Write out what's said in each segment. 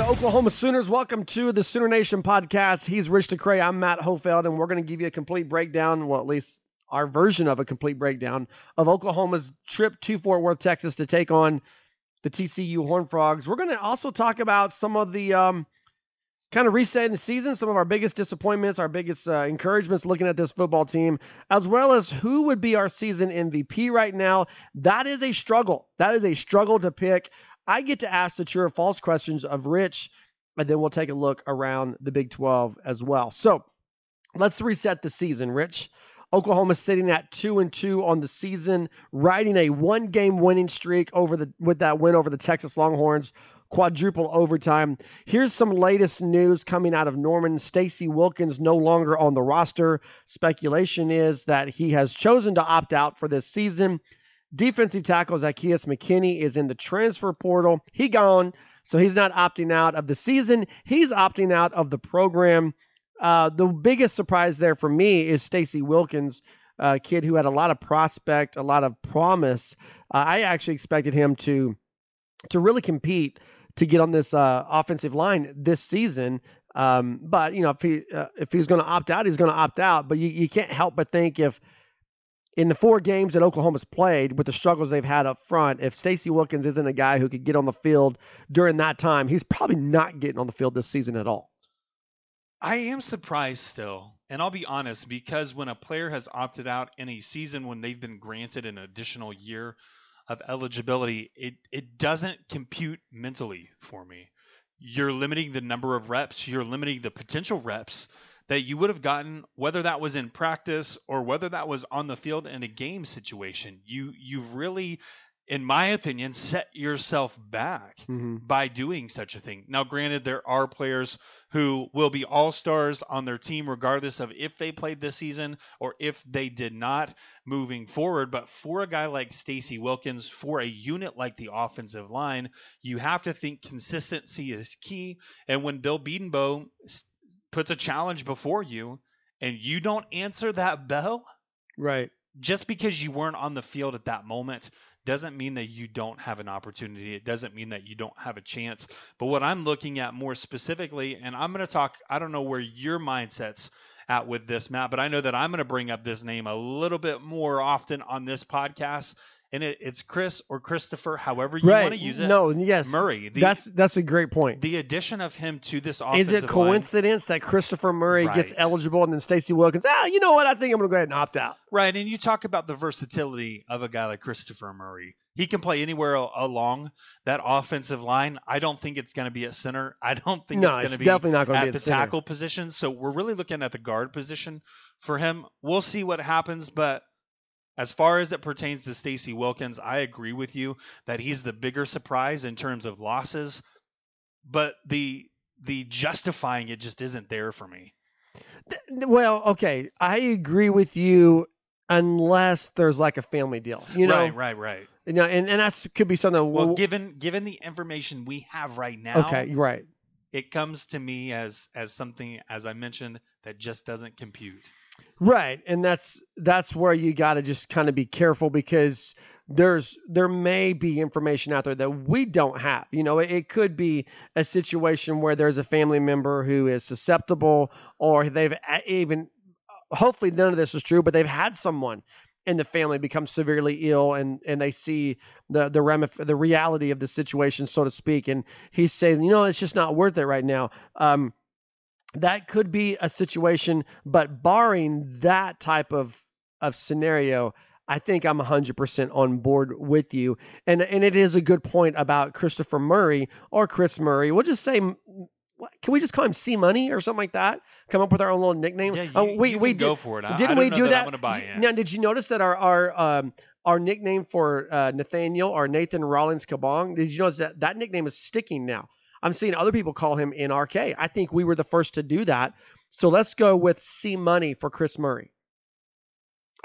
the Oklahoma Sooners. Welcome to the Sooner Nation podcast. He's Rich DeCray. I'm Matt Hofeld, and we're going to give you a complete breakdown, well, at least our version of a complete breakdown of Oklahoma's trip to Fort Worth, Texas to take on the TCU Horned Frogs. We're going to also talk about some of the um, kind of resetting the season, some of our biggest disappointments, our biggest uh, encouragements looking at this football team, as well as who would be our season MVP right now. That is a struggle. That is a struggle to pick. I get to ask the true or false questions of Rich, and then we'll take a look around the Big 12 as well. So let's reset the season, Rich. Oklahoma sitting at two and two on the season, riding a one-game winning streak over the with that win over the Texas Longhorns, quadruple overtime. Here's some latest news coming out of Norman. Stacy Wilkins no longer on the roster. Speculation is that he has chosen to opt out for this season. Defensive tackle Zacchaeus McKinney is in the transfer portal. He gone, so he's not opting out of the season. He's opting out of the program. Uh, the biggest surprise there for me is Stacy Wilkins, a kid who had a lot of prospect, a lot of promise. Uh, I actually expected him to to really compete to get on this uh, offensive line this season. Um, but you know, if he uh, if he's going to opt out, he's going to opt out. But you, you can't help but think if in the four games that Oklahoma's played with the struggles they've had up front, if Stacy Wilkins isn't a guy who could get on the field during that time, he's probably not getting on the field this season at all. I am surprised still. And I'll be honest, because when a player has opted out in a season when they've been granted an additional year of eligibility, it, it doesn't compute mentally for me. You're limiting the number of reps, you're limiting the potential reps that you would have gotten, whether that was in practice or whether that was on the field in a game situation. You you've really in my opinion, set yourself back Mm-hmm. by doing such a thing. Now, granted, there are players who will be all stars on their team, regardless of if they played this season or if they did not moving forward. But for a guy like Stacy Wilkins, for a unit like the offensive line, you have to think consistency is key. And when Bill s- puts a challenge before you and you don't answer that bell, Right. just because you weren't on the field at that moment doesn't mean that you don't have an opportunity. It doesn't mean that you don't have a chance. But what I'm looking at more specifically, and I'm going to talk, I don't know where your mindset's at with this, Matt, but I know that I'm going to bring up this name a little bit more often on this podcast. And it, it's Chris or Christopher, however you right. want to use it. No, yes. Murray. The, that's that's a great point. the addition of him to this Is offensive it line- coincidence that Christopher Murray gets eligible and then Stacy Wilkins? Ah, you know what? I think I'm going to go ahead and opt out. Right, and you talk about the versatility of a guy like Christopher Murray. He can play anywhere along that offensive line. I don't think it's going to be at center. I don't think No, it's going it's to be definitely not going to be at the center. tackle position. So we're really looking at the guard position for him. We'll see what happens, but as far as it pertains to Stacy Wilkins, I agree with you that he's the bigger surprise in terms of losses, but the the justifying it just isn't there for me. Well, okay, I agree with you unless there's like a family deal, you know. right, right, right. You know, and and that's could be something. Well, well, given given the information we have right now, okay, right. it comes to me as as something as I mentioned that just doesn't compute. Right, and that's that's where you got to just kind of be careful because there's there may be information out there that we don't have. You know, it, it could be a situation where there's a family member who is susceptible, or they've even hopefully none of this is true, but they've had someone in the family become severely ill, and and they see the the ramif- the reality of the situation, so to speak, and he's saying, you know, it's just not worth it right now. Um, that could be a situation, but barring that type of of scenario, I think I'm 100% on board with you. And and it is a good point about Christopher Murray or Chris Murray. We'll just say what- can we just call him C Money or something like that? Come up with our own little nickname. Yeah, you, Oh, we you we can did, go for it. I, didn't I we do that? that? Now, did you notice that our our um our nickname for uh, Nathaniel or Nathan Rollins Kabong? Did you notice that that nickname is sticking now? I'm seeing other people call him NRK. I think we were the first to do that. So let's go with C Money for Chris Murray.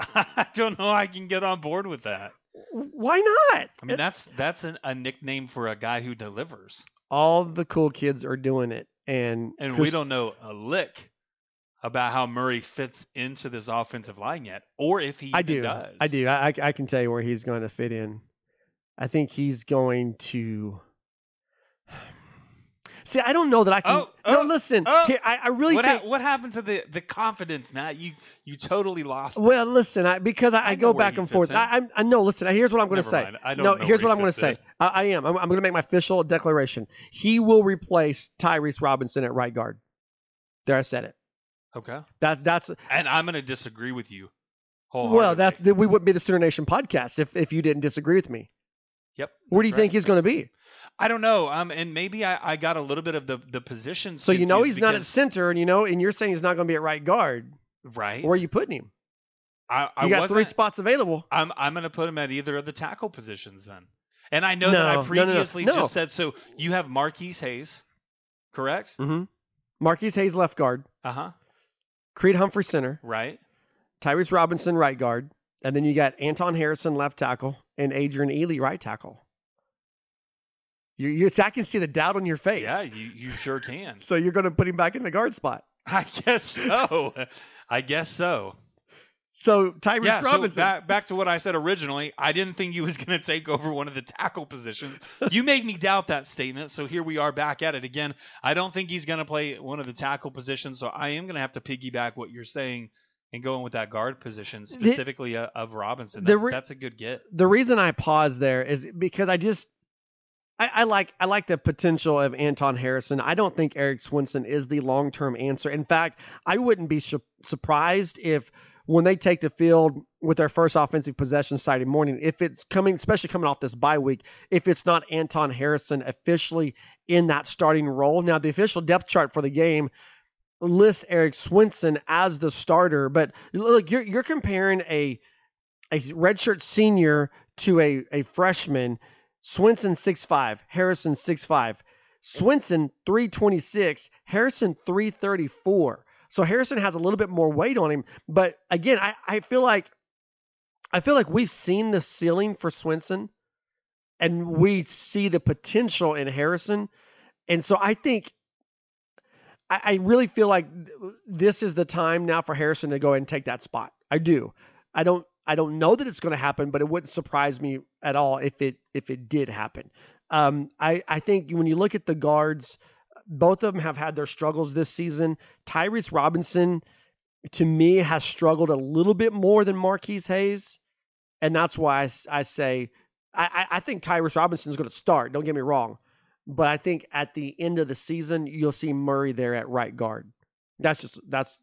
I don't know. I can get on board with that. Why not? I mean, that's that's an, a nickname for a guy who delivers, All the cool kids are doing it, and and Chris- we don't know a lick about how Murray fits into this offensive line yet, or if he I do. does. I do. I, I I can tell you where he's going to fit in. I think he's going to. See, I don't know that I can. Oh, no, oh, listen. oh. here, I, I really What, think. ha- what happened to the, the confidence, Matt? You you totally lost. it. Well, listen, I, because I, I, I go back and forth. in. I, I'm, I know. Listen, here's what I'm going to say. mind. I don't no, know here's what he I'm going to say. I, I am. I'm, I'm going to make my official declaration. He will replace Tyrese Robinson at right guard. There, I said it. Okay. That's that's. And I'm going to disagree with you. Well, that we wouldn't be the Sooner Nation podcast if if you didn't disagree with me. Yep. Where do you that's think he's going to be? I don't know. Um, and maybe I, I got a little bit of the the position. So you know he's confused not at center, and you know, and you're saying he's not going to be at right guard. right. Where are you putting him? I, I You got three spots available. I'm I'm going to put him at either of the tackle positions then. And I know No, that I no, no. previously No. just said so. You have Marquise Hayes, correct? Mm-hmm. Marquise Hayes left guard, Uh huh. Creed Humphrey center, Right. Tyrese Robinson right guard, and then you got Anton Harrison left tackle and Adrian Ealy right tackle. You, you, I can see the doubt on your face. Yeah, you you sure can. So you're going to put him back in the guard spot. I guess so. I guess so. So Tyrese yeah. So Robinson. back back to what I said originally. I didn't think he was going to take over one of the tackle positions. You made me doubt that statement. So here we are back at it again. I don't think he's going to play one of the tackle positions. So I am going to have to piggyback what you're saying and going with that guard position specifically uh, of Robinson. That- re- that's a good get. the reason I pause there is because I just I, I like I like the potential of Anton Harrison. I don't think Erik Swenson is the long term answer. In fact, I wouldn't be su- surprised if when they take the field with their first offensive possession Saturday morning, if it's coming, especially coming off this bye week, if it's not Anton Harrison officially in that starting role. Now, the official depth chart for the game lists Erik Swenson as the starter, but look, you're you're comparing a a redshirt senior to a, a freshman. Swenson 6'5, Harrison 6'5. Swenson 326, Harrison 334. So Harrison has a little bit more weight on him. But again, I, I feel like I feel like we've seen the ceiling for Swenson and we see the potential in Harrison. And so I think I, I really feel like th- this is the time now for Harrison to go and take that spot. I do. I don't I don't know that it's going to happen, but it wouldn't surprise me at all if it if it did happen. Um, I I think when you look at the guards, both of them have had their struggles this season. Tyrese Robinson, to me, has struggled a little bit more than Marquise Hayes, and that's why I say I, I I think Tyrese Robinson is going to start. Don't get me wrong, but I think at the end of the season you'll see Murray there at right guard. That's just that's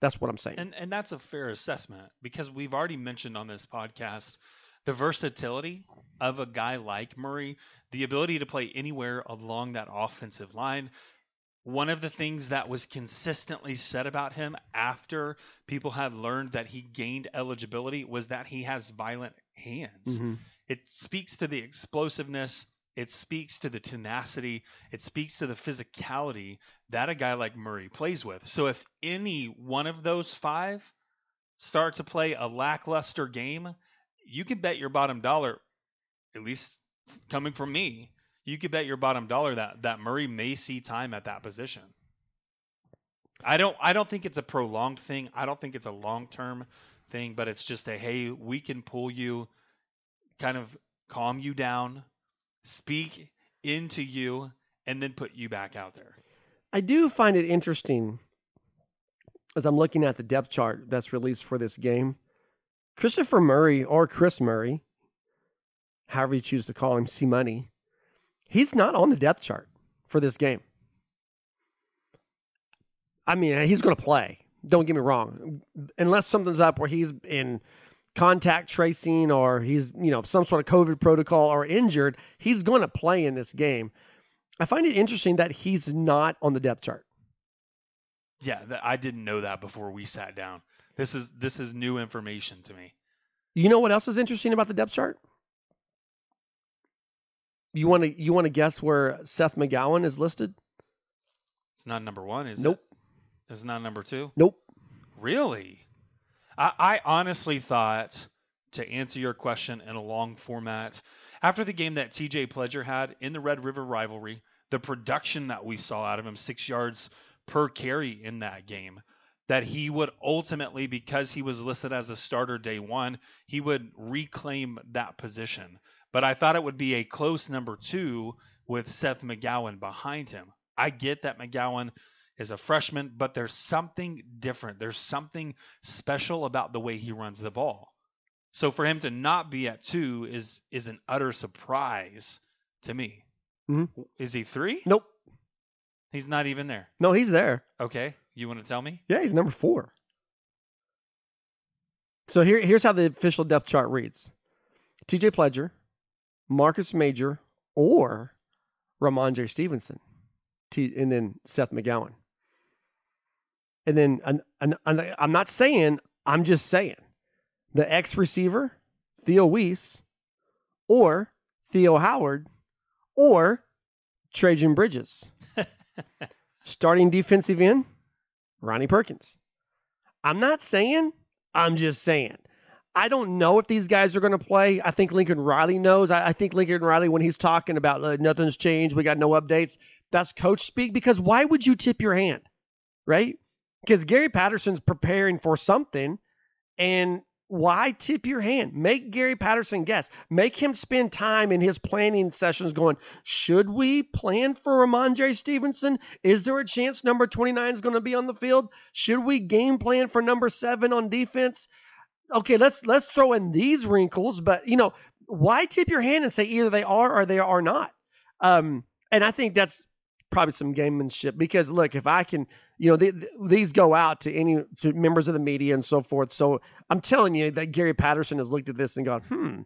that's what I'm saying. And and that's a fair assessment because we've already mentioned on this podcast the versatility of a guy like Murray, the ability to play anywhere along that offensive line. One of the things that was consistently said about him after people had learned that he gained eligibility was that he has violent hands. Mhm. It speaks to the explosiveness. It speaks to the tenacity. It speaks to the physicality that a guy like Murray plays with. So if any one of those five start to play a lackluster game, you can bet your bottom dollar, at least coming from me, you could bet your bottom dollar that that Murray may see time at that position. I don't I don't think it's a prolonged thing. I don't think it's a long-term thing, but it's just a hey, we can pull you kind of calm you down, speak into you and then put you back out there. I do find it interesting as I'm looking at the depth chart that's released for this game. Christopher Murray or Chris Murray, however you choose to call him, C Money, he's not on the depth chart for this game. I mean, he's going to play. Don't get me wrong. Unless something's up where he's in contact tracing or he's, you know, some sort of COVID protocol or injured, he's going to play in this game. I find it interesting that he's not on the depth chart. Yeah, I didn't know that before we sat down. This is this is new information to me. You know what else is interesting about the depth chart? You want to you want to guess where Seth McGowan is listed? It's not number one, is Nope. it? Nope. It's not number two. Nope. Really? I, I honestly thought to answer your question in a long format after the game that TJ Pledger had in the Red River rivalry, the production that we saw out of him, six yards per carry in that game, that he would ultimately, because he was listed as a starter day one, he would reclaim that position. But I thought it would be a close number two with Seth McGowan behind him. I get that McGowan is a freshman, but there's something different. There's something special about the way he runs the ball. So for him to not be at two is is an utter surprise to me. Mhm. Is he three? Nope. He's not even there. No, he's there. Okay, you want to tell me? Yeah, he's number four. So here, here's how the official depth chart reads: T.J. Pledger, Marcus Major, or Rhamondre Stevenson, T, and then Seth McGowan. And then an, an, an, I'm not saying, I'm just saying, the ex receiver Theo Wease, or Theo Howard, or Trejan Bridges. Starting defensive end, Ronnie Perkins. I'm not saying, I'm just saying. I don't know if these guys are going to play. I think Lincoln Riley knows. I, I think Lincoln Riley, when he's talking about uh, nothing's changed, we got no updates, that's coach speak. Because why would you tip your hand, right? Because Gary Patterson's preparing for something, and why tip your hand? Make Gary Patterson guess. Make him spend time in his planning sessions going, should we plan for Rhamondre Stevenson? Is there a chance number 29 is going to be on the field? Should we game plan for number seven on defense? Okay, let's let's throw in these wrinkles, but you know, why tip your hand and say either they are or they are not? Um, and I think that's probably some gamemanship because look, if I can, you know, the, the, these go out to any to members of the media and so forth. So I'm telling you that Gary Patterson has looked at this and gone, hmm,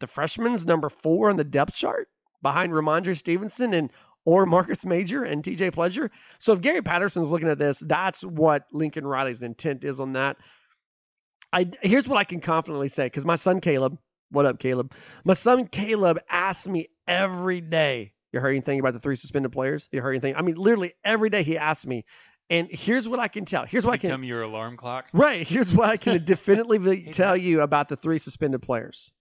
the freshman's number four on the depth chart behind Rhamondre Stevenson and or Marcus Major and TJ Pledger. So if Gary Patterson's looking at this, that's what Lincoln Riley's intent is on that. I here's what I can confidently say because my son Caleb, what up Caleb? My son Caleb asks me every day, you heard anything about the three suspended players? You heard anything? I mean, literally every day he asks me. And here's what I can tell. Here's what I can Become your alarm clock. Right. Here's what I can definitively tell you about the three suspended players.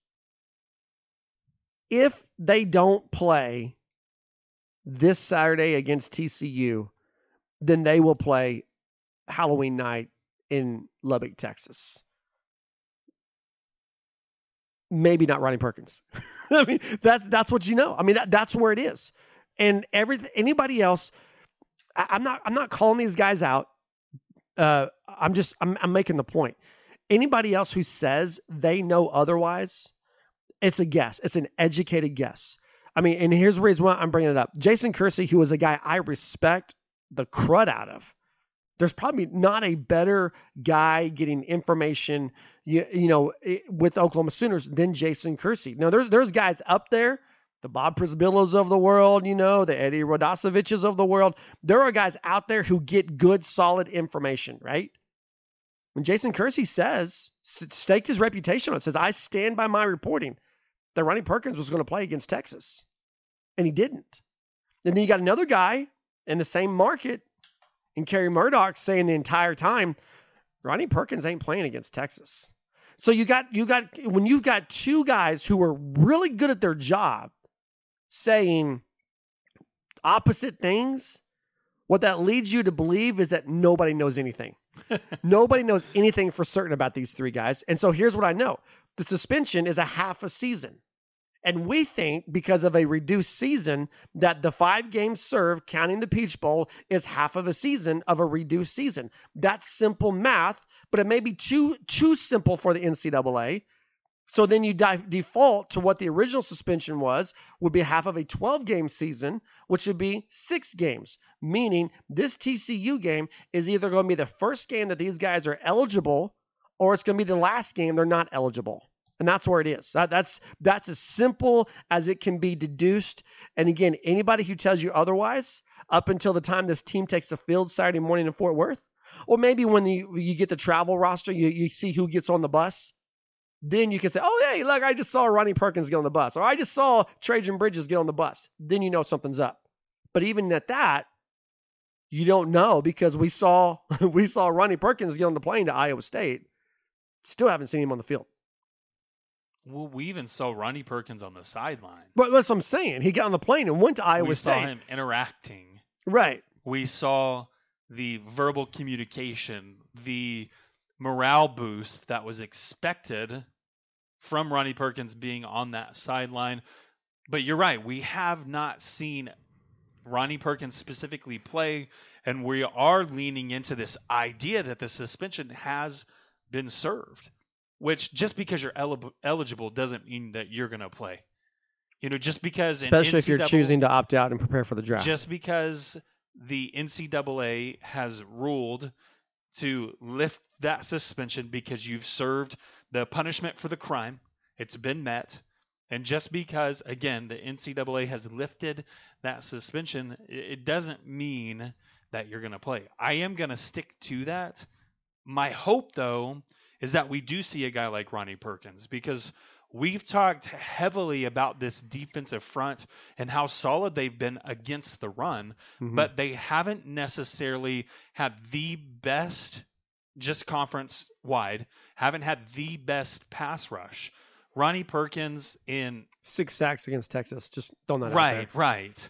If they don't play this Saturday against TCU, then they will play Halloween night in Lubbock, Texas. Maybe not Ronnie Perkins. I mean, that's that's what you know. I mean, that, that's where it is. And everything anybody else, I, I'm not I'm not calling these guys out uh, I'm just I'm, I'm making the point. Anybody else who says they know otherwise, it's a guess. It's an educated guess. I mean, and here's the reason why I'm bringing it up. Jason Kersey, who is a guy I respect the crud out of. There's probably not a better guy getting information, you, you know, eh, with Oklahoma Sooners than Jason Kersey. Now, there's there's guys up there the Bob Przybylos of the world, you know, the Eddie Radoseviches of the world. There are guys out there who get good, solid information, right? When Jason Kersey says, staked his reputation on it, says, I stand by my reporting that Ronnie Perkins was going to play against Texas. And he didn't. And then you got another guy in the same market, and Carey Murdock saying the entire time, Ronnie Perkins ain't playing against Texas. So you got you got when you've got two guys who are really good at their job saying opposite things, what that leads you to believe is that nobody knows anything. nobody knows anything for certain about these three guys. And so here's what I know the suspension is a half a season. And we think because of a reduced season that the five games served, counting the Peach Bowl, is half of a season of a reduced season. That's simple math, but it may be too too simple for the NCAA. So then you default to what the original suspension was, would be half of a 12 game season, which would be six games, meaning this TCU game is either going to be the first game that these guys are eligible or it's going to be the last game they're not eligible. And that's where it is. That, that's that's as simple as it can be deduced. And again, anybody who tells you otherwise, up until the time this team takes the field Saturday morning in Fort Worth, or maybe when you, you get the travel roster, you, you see who gets on the bus, then you can say, oh, hey, look, I just saw Ronnie Perkins get on the bus, or I just saw Trejan Bridges get on the bus. Then you know something's up. But even at that, you don't know because we saw we saw Ronnie Perkins get on the plane to Iowa State. Still haven't seen him on the field. Well, we even saw Ronnie Perkins on the sideline. But that's what I'm saying. He got on the plane and went to Iowa we State. saw him interacting. Right. We saw the verbal communication, the morale boost that was expected from Ronnie Perkins being on that sideline. But you're right, we have not seen Ronnie Perkins specifically play, and we are leaning into this idea that the suspension has been served. Which just because you're el- eligible doesn't mean that you're going to play. You know, just because especially if you're choosing to opt out and prepare for the draft. Just because the NCAA has ruled to lift that suspension because you've served the punishment for the crime, it's been met. And just because, again, the NCAA has lifted that suspension, it doesn't mean that you're going to play. I am going to stick to that. My hope, though, is that we do see a guy like Ronnie Perkins because we've talked heavily about this defensive front and how solid they've been against the run, mm-hmm. but they haven't necessarily had the best, just conference wide, haven't had the best pass rush. Ronnie Perkins in six sacks against Texas. Just don't that right, right.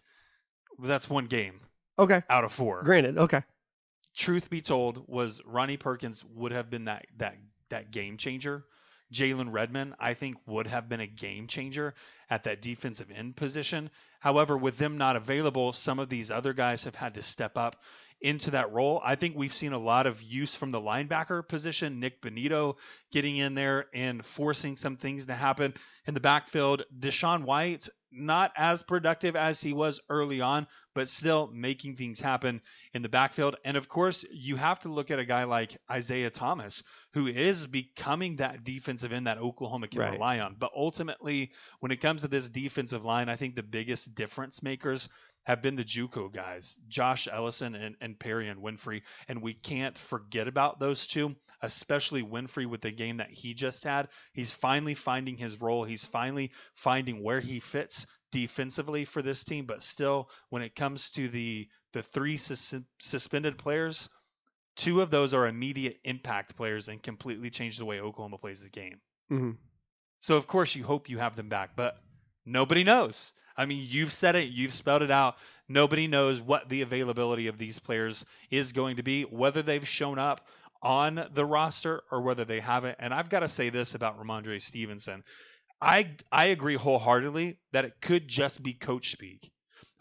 That's one game. Okay. Out of four. Granted. Okay. Truth be told, was Ronnie Perkins would have been that that that game changer. Jalen Redmond, I think, would have been a game changer at that defensive end position. However, with them not available, some of these other guys have had to step up into that role. I think we've seen a lot of use from the linebacker position, Nik Bonitto getting in there and forcing some things to happen in the backfield. DaShaun White, not as productive as he was early on, but still making things happen in the backfield. And of course, you have to look at a guy like Isaiah Thomas, who is becoming that defensive end that Oklahoma can right. rely on. But ultimately, when it comes to this defensive line, I think the biggest difference makers have been the JUCO guys, Josh Ellison and, Perrion Winfrey, and we can't forget about those two, especially Winfrey with the game that he just had. He's finally finding his role. He's finally finding where he fits defensively for this team. But still, when it comes to the the three sus- suspended players, two of those are immediate impact players and completely change the way Oklahoma plays the game. Mm-hmm. So of course you hope you have them back, but nobody knows. I mean, you've said it, you've spelled it out. Nobody knows what the availability of these players is going to be, whether they've shown up on the roster or whether they haven't. And I've got to say this about Rhamondre Stevenson. I I agree wholeheartedly that it could just be coach speak.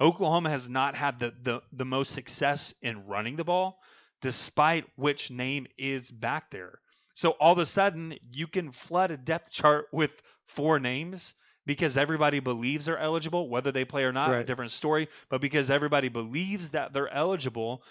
Oklahoma has not had the, the, the most success in running the ball, despite which name is back there. So all of a sudden, you can flood a depth chart with four names because everybody believes they're eligible, whether they play or not, right. a different story. But because everybody believes that they're eligible,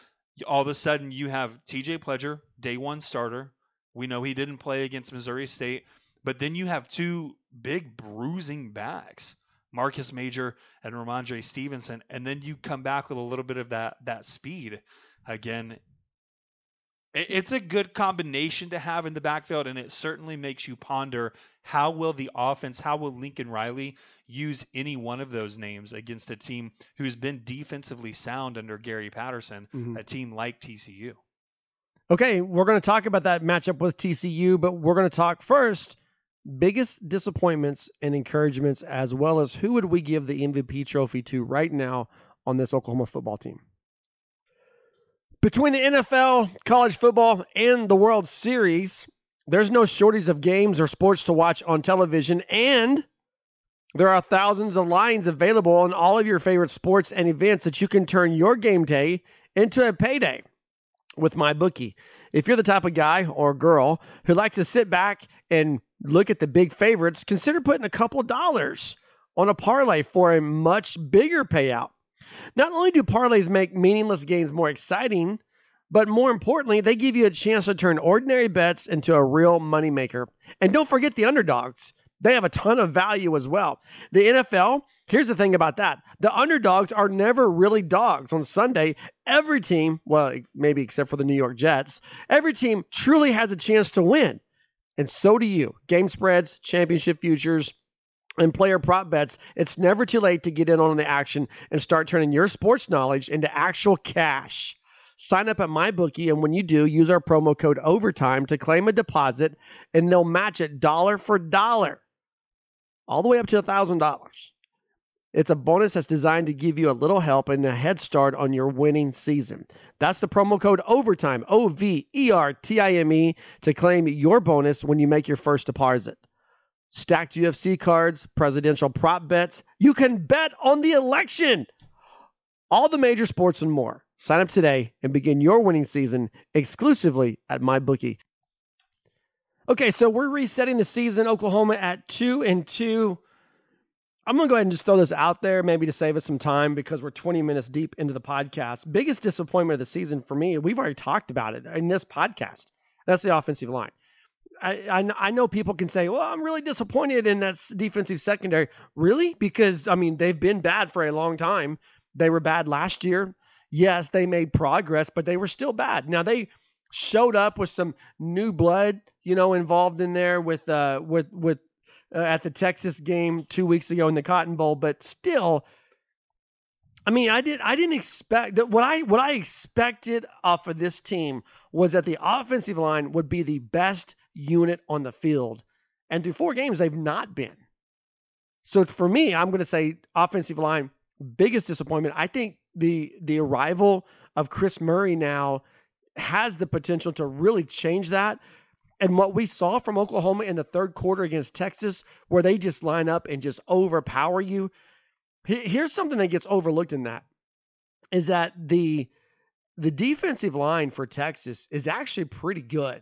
all of a sudden you have TJ Pledger, day one starter. We know he didn't play against Missouri State, but then you have two big bruising backs, Marcus Major and Rhamondre Stevenson, and then you come back with a little bit of that that speed. Again, it's a good combination to have in the backfield, and it certainly makes you ponder how will the offense, how will Lincoln Riley use any one of those names against a team who's been defensively sound under Gary Patterson, mm-hmm. a team like TCU. Okay, we're going to talk about that matchup with TCU, but we're going to talk first biggest disappointments and encouragements, as well as who would we give the MVP trophy to right now on this Oklahoma football team. Between the NFL, college football, and the World Series, there's no shortage of games or sports to watch on television, and there are thousands of lines available on all of your favorite sports and events that you can turn your game day into a payday with my bookie. If you're the type of guy or girl who likes to sit back and look at the big favorites, consider putting a couple dollars on a parlay for a much bigger payout. Not only do parlays make meaningless games more exciting, But more importantly, they give you a chance to turn ordinary bets into a real moneymaker. And don't forget the underdogs. They have a ton of value as well. The NFL, here's the thing about that the underdogs are never really dogs. On Sunday, every team, well, maybe except for the New York Jets, every team truly has a chance to win. And so do you. Game spreads, championship futures, and player prop bets, it's never too late to get in on the action and start turning your sports knowledge into actual cash. Sign up at MyBookie, and when you do, use our promo code OVERTIME to claim a deposit, and they'll match it dollar for dollar, all the way up to $1,000. It's a bonus that's designed to give you a little help and a head start on your winning season. That's the promo code OVERTIME, O V E R T I M E, to claim your bonus when you make your first deposit. Stacked UFC cards, presidential prop bets. You can bet on the election. All the major sports and more. Sign up today and begin your winning season exclusively at MyBookie. Okay, so we're resetting the season. Oklahoma at two and two. I'm gonna go ahead and just throw this out there, maybe to save us some time because we're 20 minutes deep into the podcast. Biggest disappointment of the season for me, we've already talked about it in this podcast. That's the offensive line. I, I, know people can say, well, I'm really disappointed in that defensive secondary. Really? Because I mean, they've been bad for a long time. They were bad last year yes, they made progress, but they were still bad. Now they showed up with some new blood, you know, involved in there with uh with with uh, at the Texas game 2 weeks ago in the Cotton Bowl, but still I mean, I did I didn't expect that what I what I expected off of this team was that the offensive line would be the best unit on the field. And through four games they've not been. So for me, I'm going to say offensive line biggest disappointment. I think the the arrival of Chris Murray now has the potential to really change that. And what we saw from Oklahoma in the third quarter against Texas, where they just line up and just overpower you. Here's something that gets overlooked in that is that the the defensive line for Texas is actually pretty good.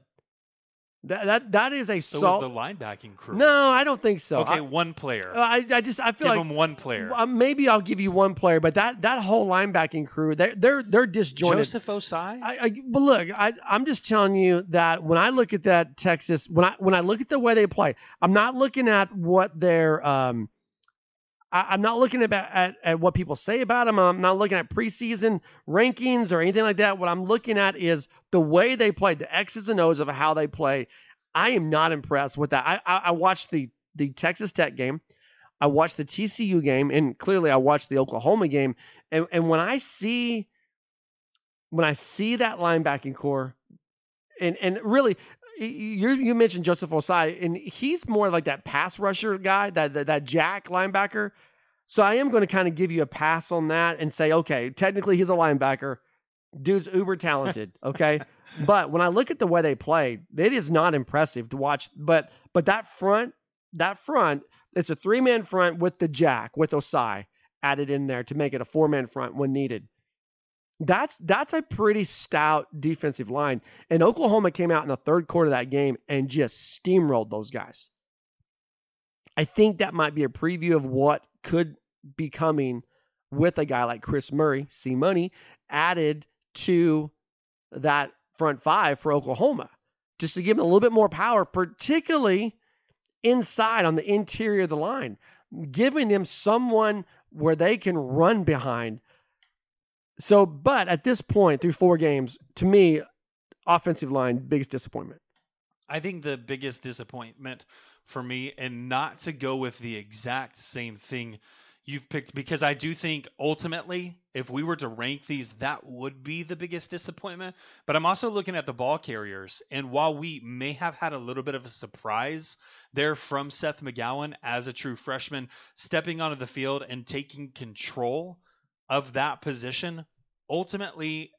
That that that is a so salt. the linebacking crew. No, I don't think so. Okay, I, one player. I, I just I feel Give like him one player. uh, maybe I'll give you one player, but that that whole linebacking crew, they're they're they're disjointed. Joseph Ossai. I, I, but look, I, I'm just telling you that when I look at that Texas, when I when I look at the way they play, I'm not looking at what their um, I, am not looking at, at at what people say about them. I'm not looking at preseason rankings or anything like that. What I'm looking at is the way they play, the X's and O's of how they play, I am not impressed with that. I, I, I watched the the Texas Tech game. I watched the TCU game, and clearly I watched the Oklahoma game. And and when I see when I see that linebacking core, and and really, you you mentioned Joseph Ossai, and he's more like that pass rusher guy, that that, that jack linebacker. So I am going to kind of give you a pass on that and say, okay, technically he's a linebacker. Dude's uber talented. Okay. but when I look at the way they play, it is not impressive to watch. But but that front, that front, it's a three man front with the jack with Ossai added in there to make it a four man front when needed. That's that's a pretty stout defensive line. And Oklahoma came out in the third quarter of that game and just steamrolled those guys. I think that might be a preview of what could be coming with a guy like Chris Murray, C Money, added to that front five for Oklahoma, just to give them a little bit more power, particularly inside on the interior of the line, giving them someone where they can run behind. So, but at this point, through four games, to me, offensive line, biggest disappointment. I think the biggest disappointment for me, and not to go with the exact same thing you've picked because I do think ultimately, if we were to rank these, that would be the biggest disappointment. But I'm also looking at the ball carriers, and while we may have had a little bit of a surprise there from Seth McGowan as a true freshman, stepping onto the field and taking control of that position, ultimately,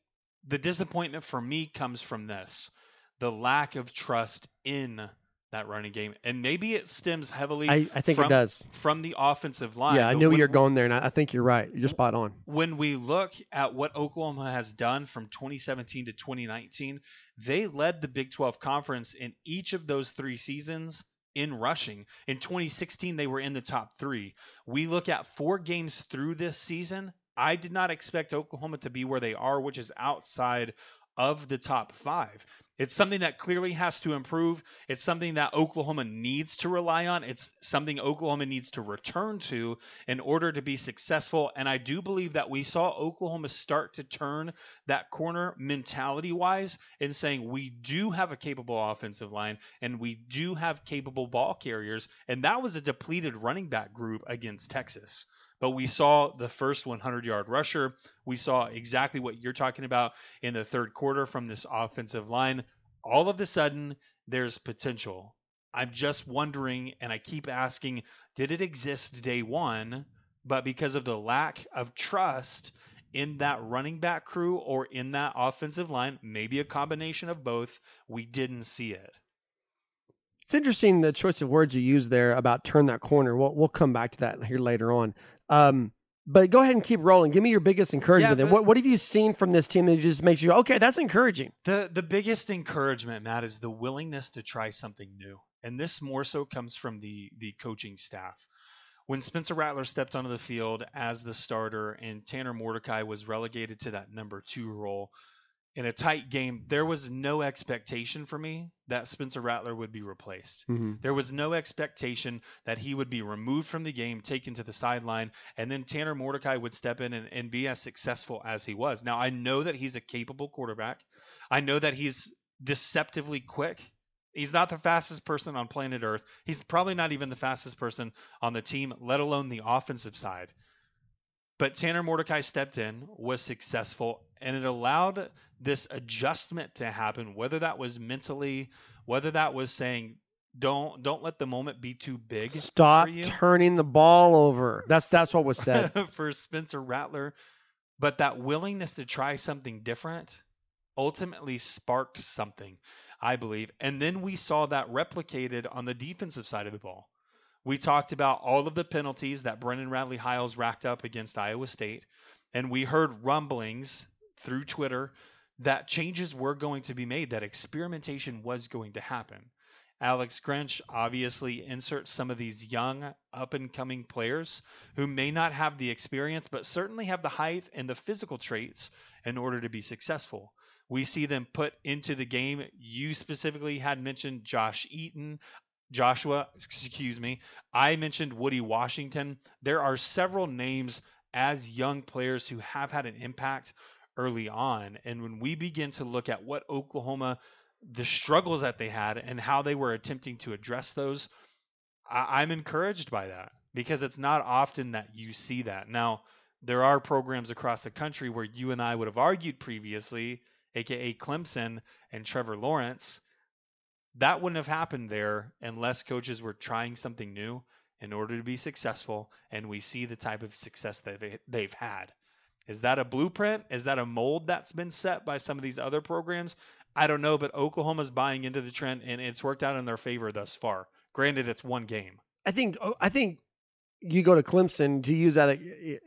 the disappointment for me comes from this the lack of trust in that running game, and maybe it stems heavily. I, I think from, it does from the offensive line. Yeah, I knew you're going there, and I, I think you're right. You're spot on. When we look at what Oklahoma has done from 2017 to 2019, they led the Big 12 conference in each of those three seasons in rushing. In 2016, they were in the top three. We look at four games through this season. I did not expect Oklahoma to be where they are, which is outside of the top five. It's something that clearly has to improve. It's something that Oklahoma needs to rely on. It's something Oklahoma needs to return to in order to be successful. And I do believe that we saw Oklahoma start to turn that corner mentality wise in saying we do have a capable offensive line and we do have capable ball carriers. And that was a depleted running back group against Texas. But we saw the first 100 yard rusher. We saw exactly what you're talking about in the third quarter from this offensive line. All of a sudden, there's potential. I'm just wondering, and I keep asking, did it exist day one? But because of the lack of trust in that running back crew or in that offensive line, maybe a combination of both, we didn't see it. It's interesting the choice of words you use there about turn that corner. We'll we'll come back to that here later on. Um, but go ahead and keep rolling. Give me your biggest encouragement. Yeah, then. What what have you seen from this team that just makes you okay? That's encouraging. The the biggest encouragement, Matt, is the willingness to try something new, and this more so comes from the the coaching staff. When Spencer Rattler stepped onto the field as the starter and Tanner Mordecai was relegated to that number two role, in a tight game, there was no expectation for me that Spencer Rattler would be replaced. Mm-hmm. There was no expectation that he would be removed from the game, taken to the sideline, and then Tanner Mordecai would step in and, and be as successful as he was. Now, I know that he's a capable quarterback. I know that he's deceptively quick. He's not the fastest person on planet Earth. He's probably not even the fastest person on the team, let alone the offensive side. But Tanner Mordecai stepped in, was successful, and it allowed this adjustment to happen, whether that was mentally, whether that was saying, don't don't let the moment be too big. Stop turning the ball over. That's that's what was said. for Spencer Rattler. But that willingness to try something different ultimately sparked something, I believe. And then we saw that replicated on the defensive side of the ball. We talked about all of the penalties that Brendan Radley Hiles racked up against Iowa State, and we heard rumblings through Twitter that changes were going to be made, that experimentation was going to happen. Alex Grinch obviously inserts some of these young, up and coming players who may not have the experience, but certainly have the height and the physical traits in order to be successful. We see them put into the game. You specifically had mentioned Josh Eaton. Joshua, excuse me. I mentioned Woody Washington. There are several names as young players who have had an impact early on. And when we begin to look at what Oklahoma, the struggles that they had and how they were attempting to address those, I- I'm encouraged by that because it's not often that you see that. Now, there are programs across the country where you and I would have argued previously, aka Clemson and Trevor Lawrence. That wouldn't have happened there unless coaches were trying something new in order to be successful, and we see the type of success that they, they've had. Is that a blueprint? Is that a mold that's been set by some of these other programs? I don't know, but Oklahoma's buying into the trend, and it's worked out in their favor thus far. Granted, it's one game. I think oh, I think you go to Clemson to use that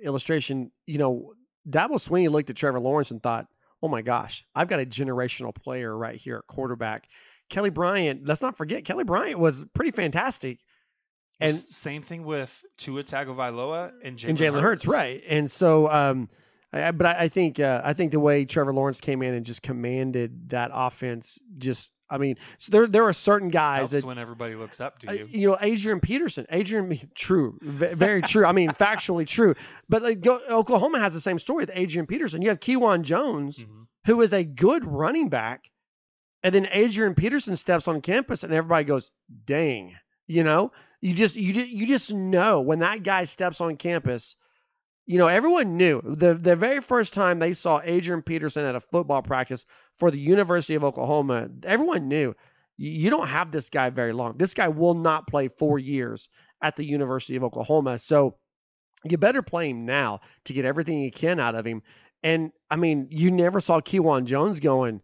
illustration. You know, Dabo Swinney looked at Trevor Lawrence and thought, "Oh my gosh, I've got a generational player right here at quarterback." Kelly Bryant. Let's not forget Kelly Bryant was pretty fantastic, and same thing with Tua Tagovailoa and Jalen, and Jalen Hurts, right? And so, um, I, but I, I think uh, I think the way Trevor Lawrence came in and just commanded that offense, just I mean, so there there are certain guys Helps that when everybody looks up to Uh, you. you know, Adrian Peterson. Adrian, true, very true. I mean, factually true. But like, go, Oklahoma has the same story with Adrian Peterson. You have Kejuan Jones, Mhm. who is a good running back, and then Adrian Peterson steps on campus, and everybody goes, "Dang!" You know, you just you just you just know when that guy steps on campus. You know, everyone knew the the very first time they saw Adrian Peterson at a football practice for the University of Oklahoma. Everyone knew you don't have this guy very long. This guy will not play four years at the University of Oklahoma. So you better play him now to get everything you can out of him. And I mean, you never saw Kejuan Jones going,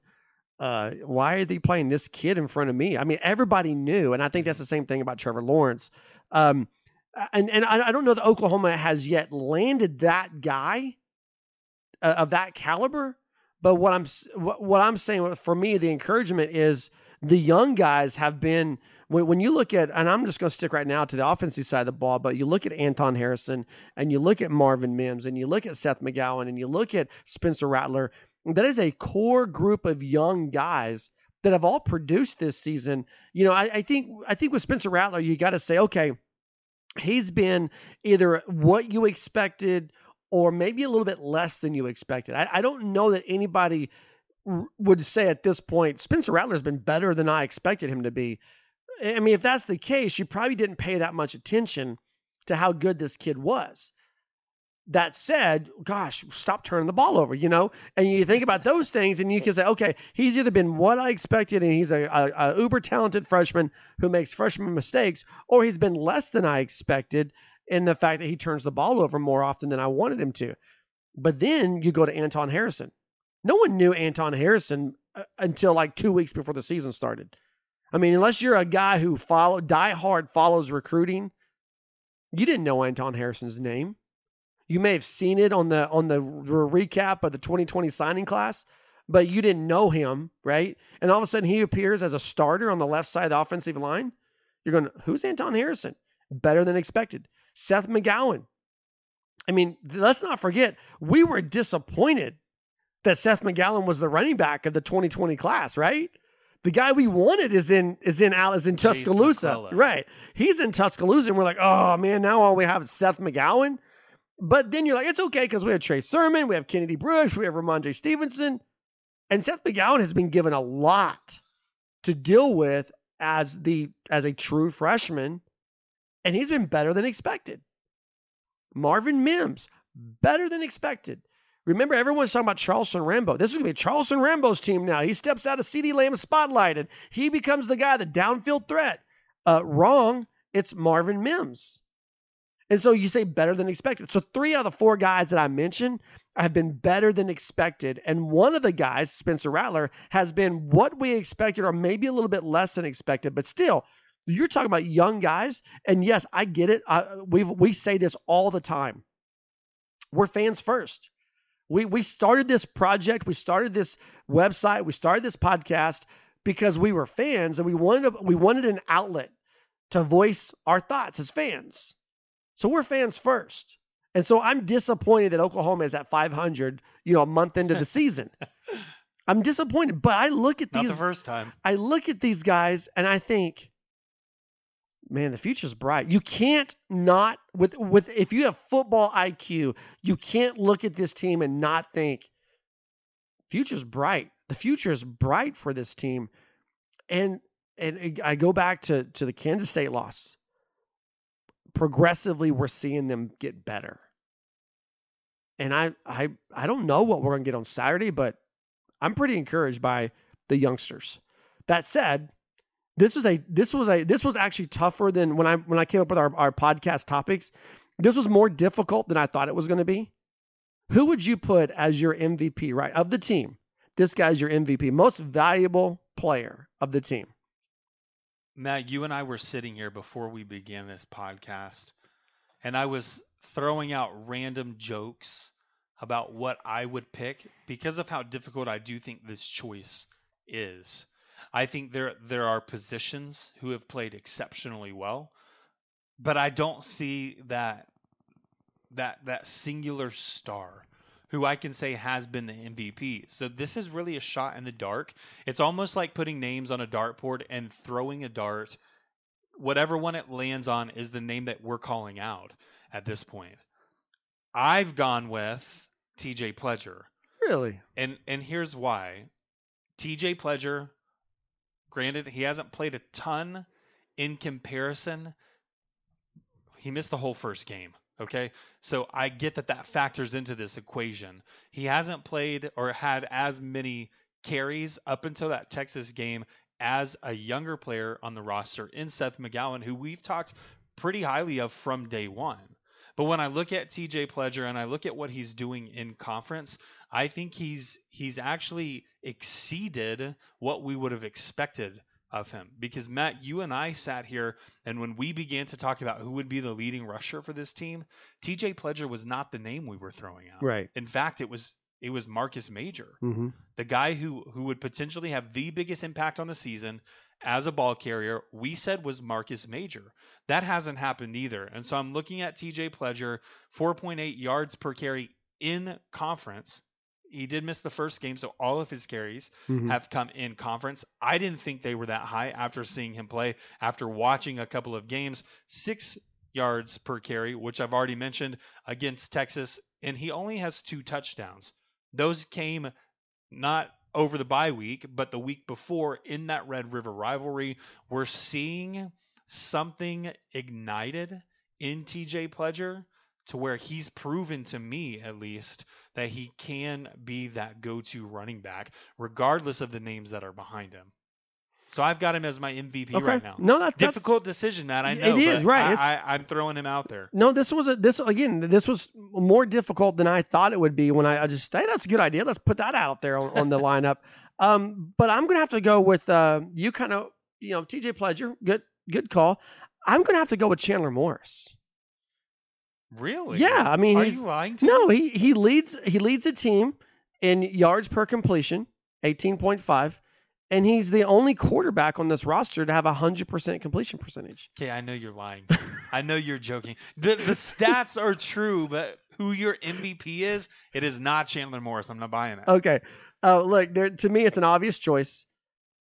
uh, why are they playing this kid in front of me? I mean, everybody knew, and I think that's the same thing about Trevor Lawrence. Um, and and I, I don't know that Oklahoma has yet landed that guy uh, of that caliber. But what I'm what, what I'm saying for me, the encouragement is the young guys have been when, you look at and I'm just going to stick right now to the offensive side of the ball, but you look at Anton Harrison and you look at Marvin Mims and you look at Seth McGowan and you look at Spencer Rattler, that is a core group of young guys that have all produced this season. You know, I, I think I think with Spencer Rattler, you got to say, okay, he's been either what you expected or maybe a little bit less than you expected. I, I don't know that anybody r- would say at this point Spencer Rattler's been better than I expected him to be. I mean, if that's the case, you probably didn't pay that much attention to how good this kid was. That said, gosh, stop turning the ball over, you know? And you think about those things and you can say, okay, he's either been what I expected and he's a, a, a uber talented freshman who makes freshman mistakes, or he's been less than I expected in the fact that he turns the ball over more often than I wanted him to. But then you go to Anton Harrison. No one knew Anton Harrison uh, until like two weeks before the season started. I mean, unless you're a guy who follow die hard follows recruiting, you didn't know Anton Harrison's name. You may have seen it on the on the recap of the 2020 signing class, but you didn't know him, right? And all of a sudden he appears as a starter on the left side of the offensive line. You're going, who's Anton Harrison? Better than expected. Seth McGowan. I mean, let's not forget, we were disappointed that Seth McGowan was the running back of the 2020 class, right? The guy we wanted is in is in Al is in Tuscaloosa, right? He's in Tuscaloosa, and we're like, oh man, now all we have is Seth McGowan. But then you're like, it's okay because we have Trey Sermon, we have Kennedy Brooks, we have Rhamondre Stevenson. And Seth McGowan has been given a lot to deal with as the as a true freshman, and he's been better than expected. Marvin Mims, better than expected. Remember, everyone's talking about Charleston Rambo. This is going to be Charleston Rambo's team now. He steps out of CeeDee Lamb's spotlight and he becomes the guy, the downfield threat. Uh, wrong. It's Marvin Mims. And so you say better than expected. So three out of the four guys that I mentioned have been better than expected. And one of the guys, Spencer Rattler, has been what we expected or maybe a little bit less than expected. But still, you're talking about young guys. And yes, I get it. we we say this all the time. We're fans first. We we started this project, we started this website, we started this podcast because we were fans and we wanted we wanted an outlet to voice our thoughts as fans. So we're fans first. And so I'm disappointed that Oklahoma is at 500, you know, a month into the season. I'm disappointed, but I look at these Not the first time. I look at these guys and I think man, the future's bright. You can't not with with if you have football IQ, you can't look at this team and not think future's bright. The future is bright for this team. And and I go back to to the Kansas State loss progressively we're seeing them get better. And I I I don't know what we're to get on Saturday, but I'm pretty encouraged by the youngsters. That said, this was a this was a this was actually tougher than when I when I came up with our, our podcast topics. This was more difficult than I thought it was to be. Who would you put as your MVP, right? Of the team. This guy's your MVP, most valuable player of the team. Matt, you and I were sitting here before we began this podcast, and I was throwing out random jokes about what I would pick because of how difficult I do think this choice is. I think there there are positions who have played exceptionally well, but I don't see that that that singular star who I can say has been the MVP. So this is really a shot in the dark. It's almost like putting names on a dartboard and throwing a dart. Whatever one it lands on is the name that we're calling out at this point. I've gone with TJ Pledger. Really? And and here's why. TJ Pledger, granted, he hasn't played a ton in comparison. He missed the whole first game. Okay. So I get that that factors into this equation. He hasn't played or had as many carries up until that Texas game as a younger player on the roster in Seth McGowan, who we've talked pretty highly of from day one. But when I look at TJ Pledger and I look at what he's doing in conference, I think he's he's actually exceeded what we would have expected of him because Matt, you and I sat here and when we began to talk about who would be the leading rusher for this team, TJ Pledger was not the name we were throwing out. Right. In fact, it was it was Marcus Major, mm-hmm. the guy who who would potentially have the biggest impact on the season as a ball carrier. We said was Marcus Major. That hasn't happened either. And so I'm looking at TJ Pledger, 4.8 yards per carry in conference He did miss the first game, so all of his carries Mhm. have come in conference. I didn't think they were that high after seeing him play, after watching a couple of games. Six yards per carry, which I've already mentioned against Texas, and he only has two touchdowns. Those came not over the bye week, but the week before in that Red River rivalry. We're seeing something ignited in TJ Pledger to where he's proven to me at least that he can be that go-to running back regardless of the names that are behind him. So I've got him as my MVP Okay. right now. No, that's that's- Difficult decision, Matt. I It know. is, but right. I, I'm throwing him out there. No, this was a this again. This was more difficult than I thought it would be. When I, I just hey, that's a good idea. Let's put that out there on, on the lineup. Um, but I'm gonna have to go with uh, you. Kind of, you know, T.J. Pledger. Good, good call. I'm gonna have to go with Chandler Morris. Really? Yeah, I mean, are he's, you lying to me? no, he he leads he leads the team in yards per completion, 18.5, and he's the only quarterback on this roster to have a hundred percent completion percentage. Okay, I know you're lying. I know you're joking. The the stats are true, but who your MVP is, it is not Chandler Morris. I'm not buying it. Okay. Uh, look, there to me, it's an obvious choice,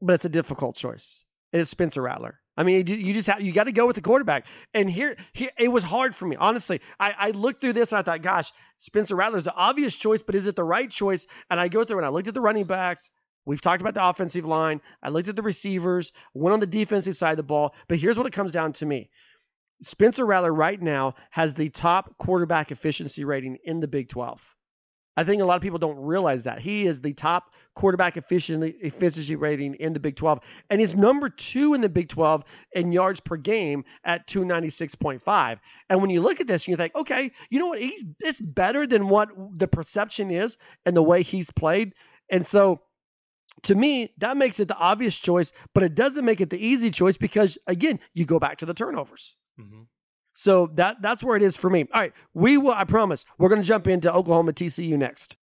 but it's a difficult choice. It is Spencer Rattler. I mean, you just have you got to go with the quarterback. And here, here, it was hard for me, honestly. I, I looked through this and I thought, gosh, Spencer Rattler's the obvious choice, but is it the right choice? And I go through and I looked at the running backs. We've talked about the offensive line. I looked at the receivers, went on the defensive side of the ball. But here's what it comes down to me. Spencer Rattler right now has the top quarterback efficiency rating in the Big 12. I think a lot of people don't realize that. He is the top quarterback efficiency, rating in the Big 12. And he's number two in the Big 12 in yards per game at 296.5. And when you look at this, you think, okay, you know what? He's it's better than what the perception is and the way he's played. And so to me, that makes it the obvious choice, but it doesn't make it the easy choice because again, you go back to the turnovers. hmm So that that's where it is for me. All right, we will. I promise we're going to jump into Oklahoma TCU next.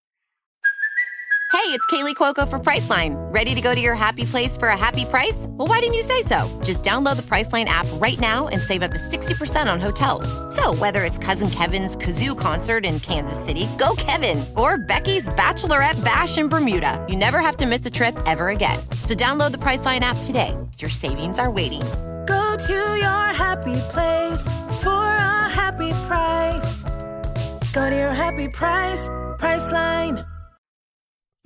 Hey, it's Kaley Cuoco for Priceline. Ready to go to your happy place for a happy price? Well, why didn't you say so? Just download the Priceline app right now and save up to 60% on hotels. So, whether it's Cousin Kevin's Kazoo concert in Kansas City, go Kevin, or Becky's Bachelorette Bash in Bermuda, you never have to miss a trip ever again. So, download the Priceline app today. Your savings are waiting. Go to your happy place for a happy price. Go to your happy price, Priceline.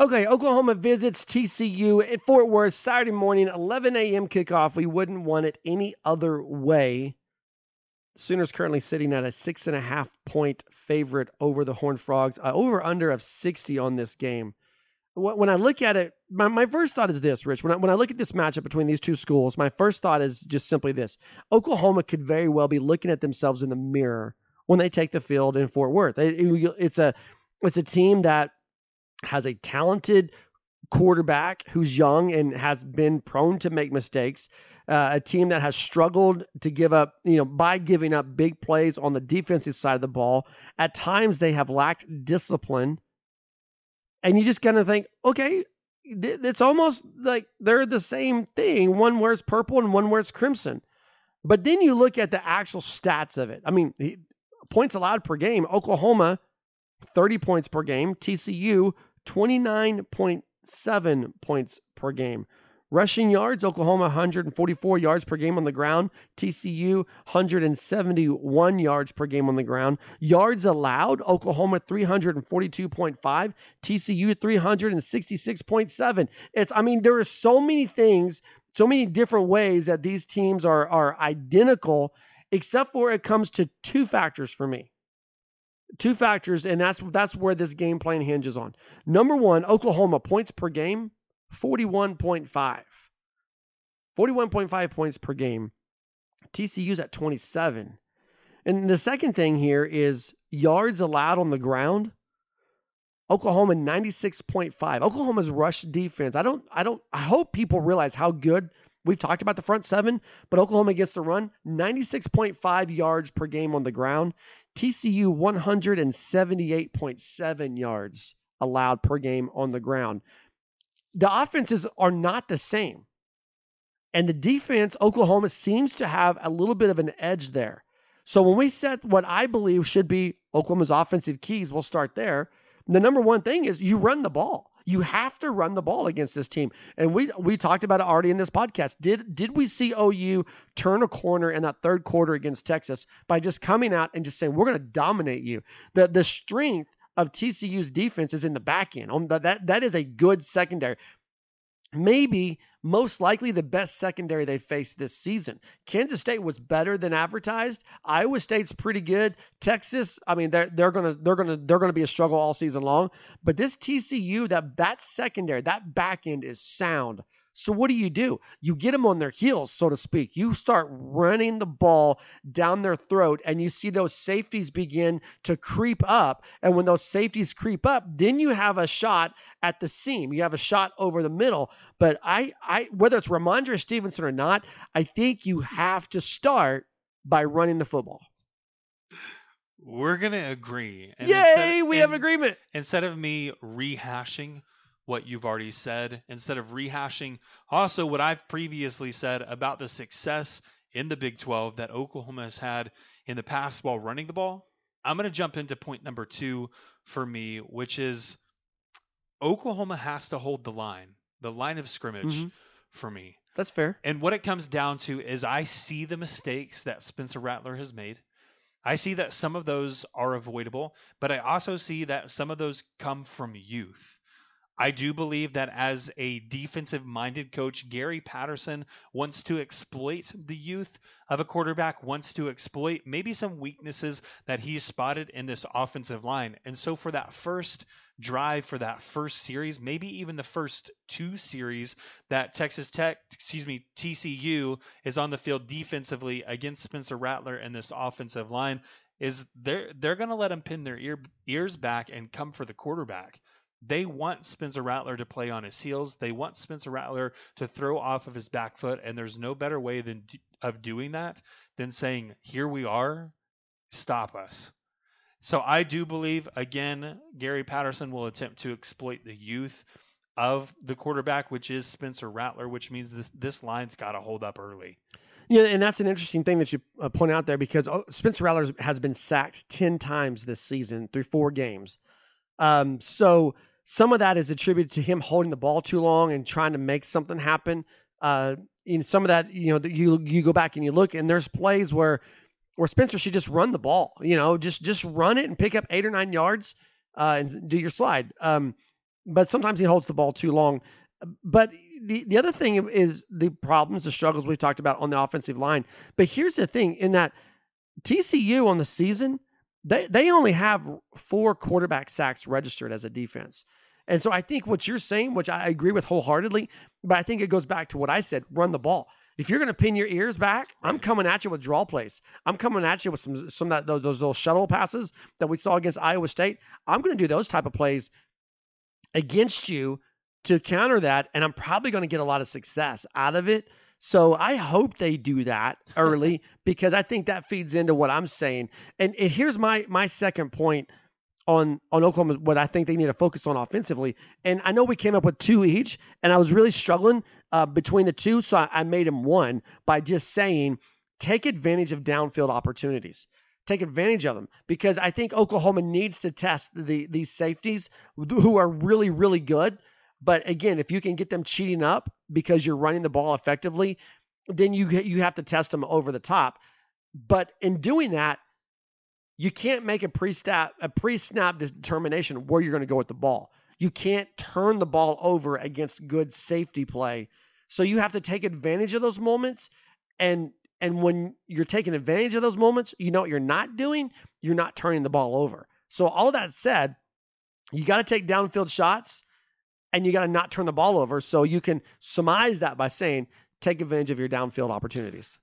Okay, Oklahoma visits TCU at Fort Worth Saturday morning, 11 a.m. kickoff. We wouldn't want it any other way. Sooners currently sitting at a six and a half point favorite over the Horned Frogs, uh, over under of 60 on this game. Wh- When I look at it, my, my first thought is this, Rich. When I, when I look at this matchup between these two schools, my first thought is just simply this Oklahoma could very well be looking at themselves in the mirror when they take the field in Fort Worth. It- it- it's a it's a team that has a talented quarterback who's young and has been prone to make mistakes. Uh, a team that has struggled to give up, you know, by giving up big plays on the defensive side of the ball. At times, they have lacked discipline. And you just kind of think, okay, th- it's almost like they're the same thing. One wears purple and one wears crimson. But then you look at the actual stats of it. I mean, he- points allowed per game. Oklahoma, 30 points per game. TCU, 29.7 points per game. Rushing yards, Oklahoma 144 yards per game on the ground. TCU 171 yards per game on the ground. Yards allowed, Oklahoma 342.5, TCU 366.7. It's I mean there are so many things, so many different ways that these teams are are identical except for it comes to two factors for me two factors, and that's that's where this game plan hinges on. Number one, Oklahoma points per game, 41.5. 41.5 points per game. TCU's at 27. And the second thing here is yards allowed on the ground. Oklahoma 96.5. Oklahoma's rush defense. I don't I don't I hope people realize how good we've talked about the front seven, but Oklahoma gets the run 96.5 yards per game on the ground. TCU 178.7 yards allowed per game on the ground. The offenses are not the same. And the defense, Oklahoma seems to have a little bit of an edge there. So when we set what I believe should be Oklahoma's offensive keys, we'll start there. the number one thing is you run the ball. You have to run the ball against this team. And we we talked about it already in this podcast. Did did we see OU turn a corner in that third quarter against Texas by just coming out and just saying we're going to dominate you? The the strength of TCU's defense is in the back end. Um, that that is a good secondary maybe most likely the best secondary they faced this season. Kansas State was better than advertised. Iowa State's pretty good. Texas, I mean, they're they're gonna they're gonna they're gonna be a struggle all season long. But this TCU, that that secondary, that back end is sound. So what do you do? You get them on their heels, so to speak. You start running the ball down their throat and you see those safeties begin to creep up. And when those safeties creep up, then you have a shot at the seam. You have a shot over the middle. But I I whether it's Rhamondre Stevenson or not, I think you have to start by running the football. We're gonna agree. And Yay, of, we have agreement. Instead of me rehashing what you've already said instead of rehashing also what I've previously said about the success in the Big 12 that Oklahoma has had in the past while running the ball. I'm going to jump into point number two for me, which is Oklahoma has to hold the line, the line of scrimmage mm-hmm. for me. That's fair. And what it comes down to is I see the mistakes that Spencer Rattler has made. I see that some of those are avoidable, but I also see that some of those come from youth. I do believe that as a defensive minded coach, Gary Patterson wants to exploit the youth of a quarterback, wants to exploit maybe some weaknesses that he's spotted in this offensive line. And so for that first drive, for that first series, maybe even the first two series that Texas Tech, excuse me, TCU is on the field defensively against Spencer Rattler and this offensive line, is they're they're gonna let him pin their ear ears back and come for the quarterback. They want Spencer Rattler to play on his heels. They want Spencer Rattler to throw off of his back foot, and there's no better way than of doing that than saying, "Here we are, stop us." So I do believe again, Gary Patterson will attempt to exploit the youth of the quarterback, which is Spencer Rattler, which means this, this line's got to hold up early. Yeah, and that's an interesting thing that you uh, point out there because oh, Spencer Rattler has been sacked 10 times this season through four games. Um, so some of that is attributed to him holding the ball too long and trying to make something happen. Uh, in some of that, you know, you you go back and you look, and there's plays where where Spencer should just run the ball. You know, just just run it and pick up eight or nine yards uh, and do your slide. Um, but sometimes he holds the ball too long. But the the other thing is the problems, the struggles we've talked about on the offensive line. But here's the thing: in that TCU on the season they they only have four quarterback sacks registered as a defense. And so I think what you're saying, which I agree with wholeheartedly, but I think it goes back to what I said, run the ball. If you're going to pin your ears back, I'm coming at you with draw plays. I'm coming at you with some some of that those, those little shuttle passes that we saw against Iowa State. I'm going to do those type of plays against you to counter that, and I'm probably going to get a lot of success out of it. So I hope they do that early because I think that feeds into what I'm saying. And, and here's my my second point on on Oklahoma what I think they need to focus on offensively. And I know we came up with two each, and I was really struggling uh, between the two, so I, I made them one by just saying take advantage of downfield opportunities. Take advantage of them because I think Oklahoma needs to test the these safeties who are really really good but again, if you can get them cheating up because you're running the ball effectively, then you you have to test them over the top. But in doing that, you can't make a pre-snap a pre-snap determination where you're going to go with the ball. You can't turn the ball over against good safety play. So you have to take advantage of those moments and and when you're taking advantage of those moments, you know what you're not doing? You're not turning the ball over. So all that said, you got to take downfield shots and you got to not turn the ball over. So you can surmise that by saying, take advantage of your downfield opportunities.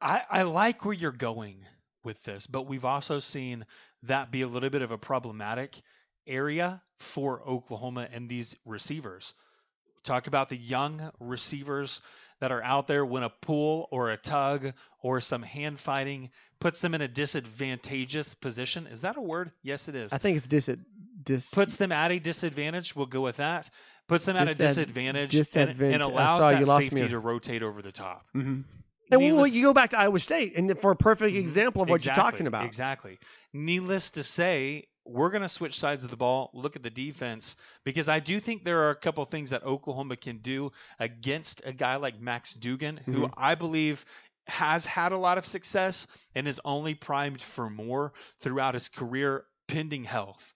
I, I like where you're going with this, but we've also seen that be a little bit of a problematic area for Oklahoma and these receivers. Talk about the young receivers that are out there when a pull or a tug or some hand fighting puts them in a disadvantageous position. Is that a word? Yes, it is. I think it's dis- dis- puts them at a disadvantage. We'll go with that. Puts them at a disadvantage, disadvantage. And, and, allows that safety to rotate over the top. Mm-hmm. And well, you go back to Iowa State, and for a perfect mm-hmm. example of what exactly, you're talking about. Exactly. Needless to say, we're going to switch sides of the ball, look at the defense, because I do think there are a couple things that Oklahoma can do against a guy like Max Duggan, who Mhm. I believe has had a lot of success and is only primed for more throughout his career, pending health.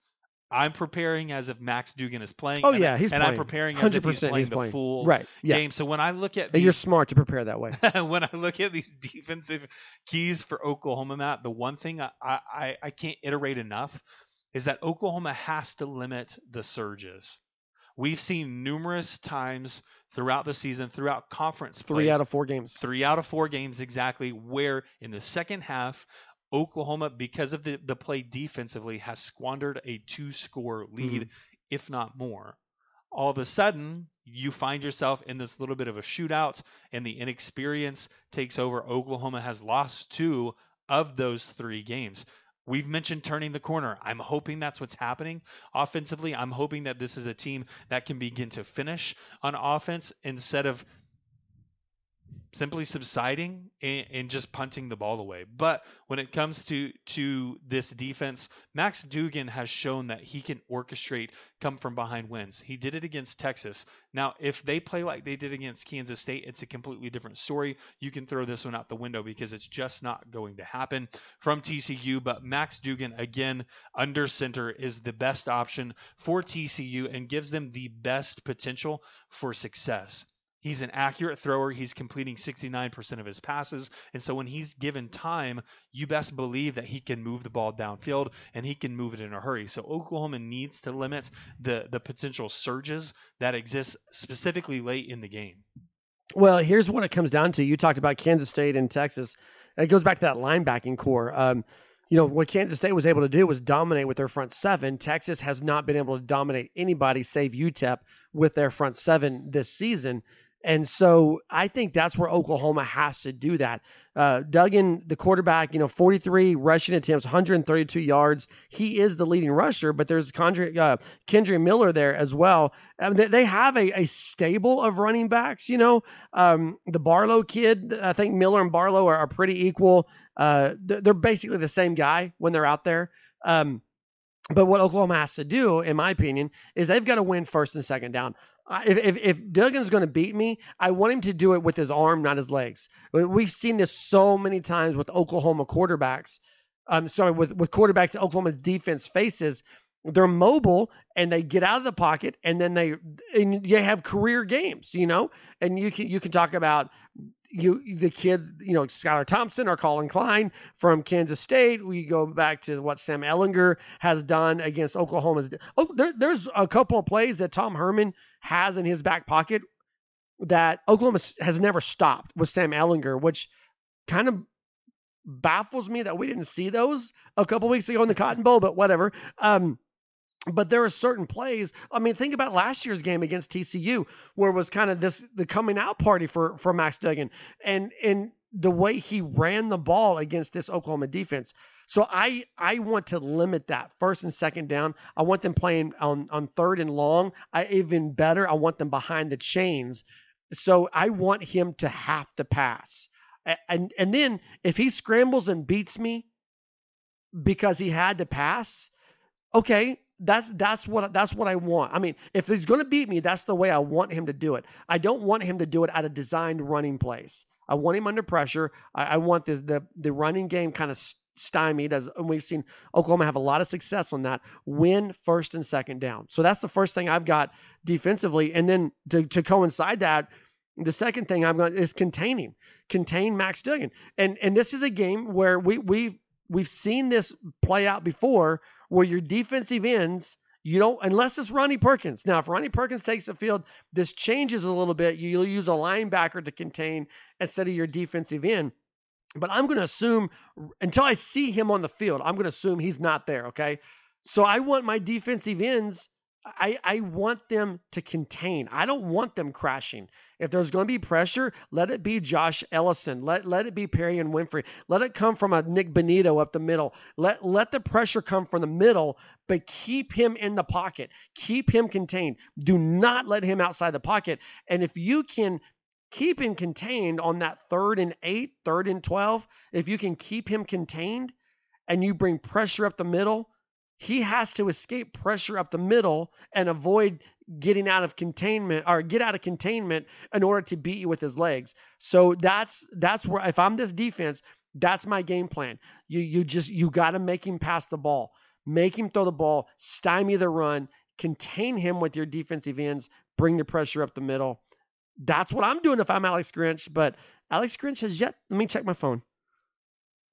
I'm preparing as if Max Duggan is playing. Oh and, yeah, he's and playing. I'm preparing as if he's 100% playing he's the playing. full right. Yeah. game. So when I look at And you're smart to prepare that way. when I look at these defensive keys for Oklahoma, Matt, the one thing I, I, I can't iterate enough is that Oklahoma has to limit the surges. We've seen numerous times throughout the season, throughout conference Three play, out of four games. three out of four games exactly, where in the second half, Oklahoma, because of the, the play defensively, has squandered a two score lead, mm-hmm. if not more. All of a sudden, you find yourself in this little bit of a shootout, and the inexperience takes over. Oklahoma has lost two of those three games. We've mentioned turning the corner. I'm hoping that's what's happening offensively. I'm hoping that this is a team that can begin to finish on offense instead of simply subsiding and, and, just punting the ball away. But when it comes to to this defense, Max Duggan has shown that he can orchestrate come from behind wins. He did it against Texas. Now, if they play like they did against Kansas State, it's a completely different story. You can throw this one out the window because it's just not going to happen from TCU. But Max Duggan, again, under center, is the best option for TCU and gives them the best potential for success. He's an accurate thrower. He's completing 69% of his passes. And so when he's given time, you best believe that he can move the ball downfield and he can move it in a hurry. So Oklahoma needs to limit the, the potential surges that exist specifically late in the game. Well, here's what it comes down to. You talked about Kansas State and Texas. It goes back to that linebacking core. Um, you know, what Kansas State was able to do was dominate with their front seven. Texas has not been able to dominate anybody save UTEP with their front seven this season. And so I think that's where Oklahoma has to do that. Uh, Duggan, the quarterback, you know, 43 rushing attempts, 132 yards. He is the leading rusher, but there's Condre, uh, Kendre Miller there as well. Mean, they, they have a, a stable of running backs, you know. Um, the Barlow kid, I think Miller and Barlow are, are pretty equal. Uh, they're basically the same guy when they're out there. Um, but what Oklahoma has to do, in my opinion, is they've got to win first and second down. If, if, if Duggan's going to beat me, I want him to do it with his arm, not his legs. We've seen this so many times with Oklahoma quarterbacks. I'm sorry, with, with quarterbacks that Oklahoma's defense faces. They're mobile and they get out of the pocket and then they and you have career games, you know. And you can you can talk about you the kids, you know, Skylar Thompson or Collin Klein from Kansas State. We go back to what Sam Ehlinger has done against Oklahoma's. Oh, there, there's a couple of plays that Tom Herman has in his back pocket that Oklahoma has never stopped with Sam Ehlinger, which kind of baffles me that we didn't see those a couple weeks ago in the Cotton Bowl, but whatever. Um, but there are certain plays. I mean, think about last year's game against TCU, where it was kind of this the coming out party for for Max Duggan, and and the way he ran the ball against this Oklahoma defense. So I I want to limit that first and second down. I want them playing on on third and long. I even better. I want them behind the chains. So I want him to have to pass. And and then if he scrambles and beats me because he had to pass, okay, that's that's what that's what I want. I mean, if he's going to beat me, that's the way I want him to do it. I don't want him to do it at a designed running place. I want him under pressure. I, I want the, the the running game kind of stymied, as and we've seen Oklahoma have a lot of success on that. Win first and second down. So that's the first thing I've got defensively, and then to to coincide that. The second thing I'm going is containing, contain Max Duggan, and and this is a game where we we've we've seen this play out before, where your defensive ends you don't unless it's Ronnie Perkins. Now, if Ronnie Perkins takes the field, this changes a little bit. You'll use a linebacker to contain instead of your defensive end. But I'm going to assume until I see him on the field, I'm going to assume he's not there. Okay. So I want my defensive ends. I, I want them to contain. I don't want them crashing. If there's going to be pressure, let it be Josh Ellison. Let let it be Perrion Winfrey. Let it come from a Nik Bonitto up the middle. Let let the pressure come from the middle, but keep him in the pocket. Keep him contained. Do not let him outside the pocket. And if you can keep him contained on that third and eight, third and 12, if you can keep him contained and you bring pressure up the middle, he has to escape pressure up the middle and avoid getting out of containment or get out of containment in order to beat you with his legs. So that's that's where if I'm this defense, that's my game plan. You you just you got to make him pass the ball. Make him throw the ball, stymie the run, contain him with your defensive ends, bring the pressure up the middle. That's what I'm doing if I'm Alex Grinch, but Alex Grinch has yet let me check my phone.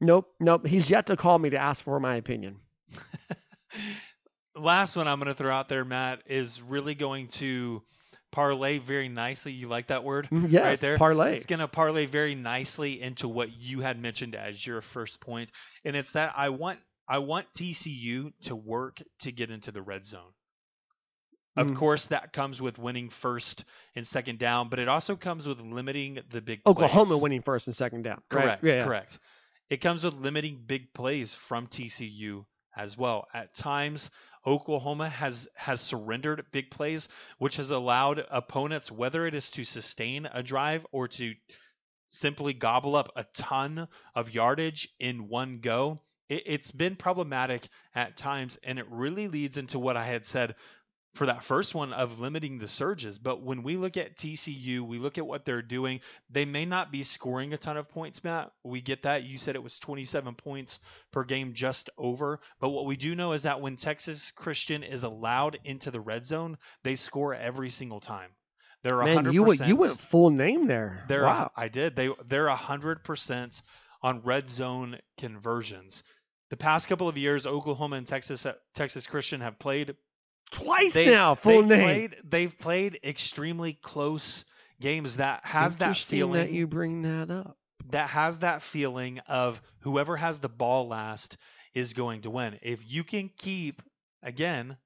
Nope, nope, he's yet to call me to ask for my opinion. Last one I'm going to throw out there, Matt, is really going to parlay very nicely. You like that word? Mm, Yes, right there. parlay. It's going to parlay very nicely into what you had mentioned as your first point, and it's that I want I want TCU to work to get into the red zone. Of Mm. course, that comes with winning first and second down, but it also comes with limiting the big Oklahoma plays. winning first and second down. right? Correct. Yeah, yeah. Correct. It comes with limiting big plays from TCU as well. At times, Oklahoma has has surrendered big plays, which has allowed opponents, whether it is to sustain a drive or to simply gobble up a ton of yardage in one go. It, it's been problematic at times, and it really leads into what I had said for that first one of limiting the surges. But when we look at TCU, we look at what they're doing. They may not be scoring a ton of points, Matt. We get that. You said it was 27 points per game just over. But what we do know is that when Texas Christian is allowed into the red zone, they score every single time. They're 100%. Man, you went you went full name there. They're wow. I did. They they're hundred percent on red zone conversions. The past couple of years, Oklahoma and Texas uh, Texas Christian have played Twice they, now, full they've name. Played, they've played extremely close games that has that feeling that you bring that up. that has that feeling of whoever has the ball last is going to win. If you can keep again,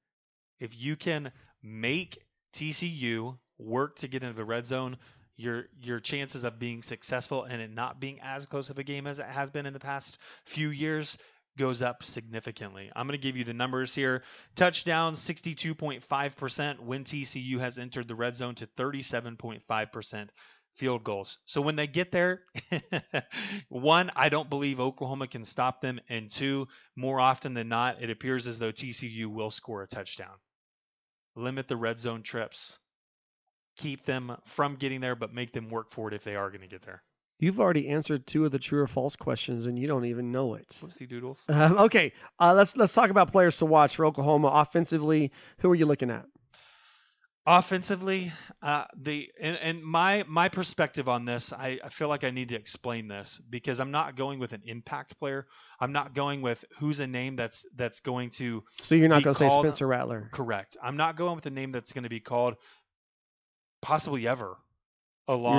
if you can make TCU work to get into the red zone, your your chances of being successful and it not being as close of a game as it has been in the past few years goes up significantly. I'm going to give you the numbers here. Touchdown 62.5% when TCU has entered the red zone to 37.5% field goals. So when they get there, one, I don't believe Oklahoma can stop them, and two, more often than not, it appears as though TCU will score a touchdown. Limit the red zone trips. Keep them from getting there, but make them work for it if they are going to get there. You've already answered two of the true or false questions, and you don't even know it. Whoopsie doodles. Um, okay, uh, let's let's talk about players to watch for Oklahoma offensively. Who are you looking at? Offensively, uh, the and, and my my perspective on this, I, I feel like I need to explain this because I'm not going with an impact player. I'm not going with who's a name that's that's going to So you're not going to say Spencer Rattler. correct. I'm not going with a name that's going to be called possibly ever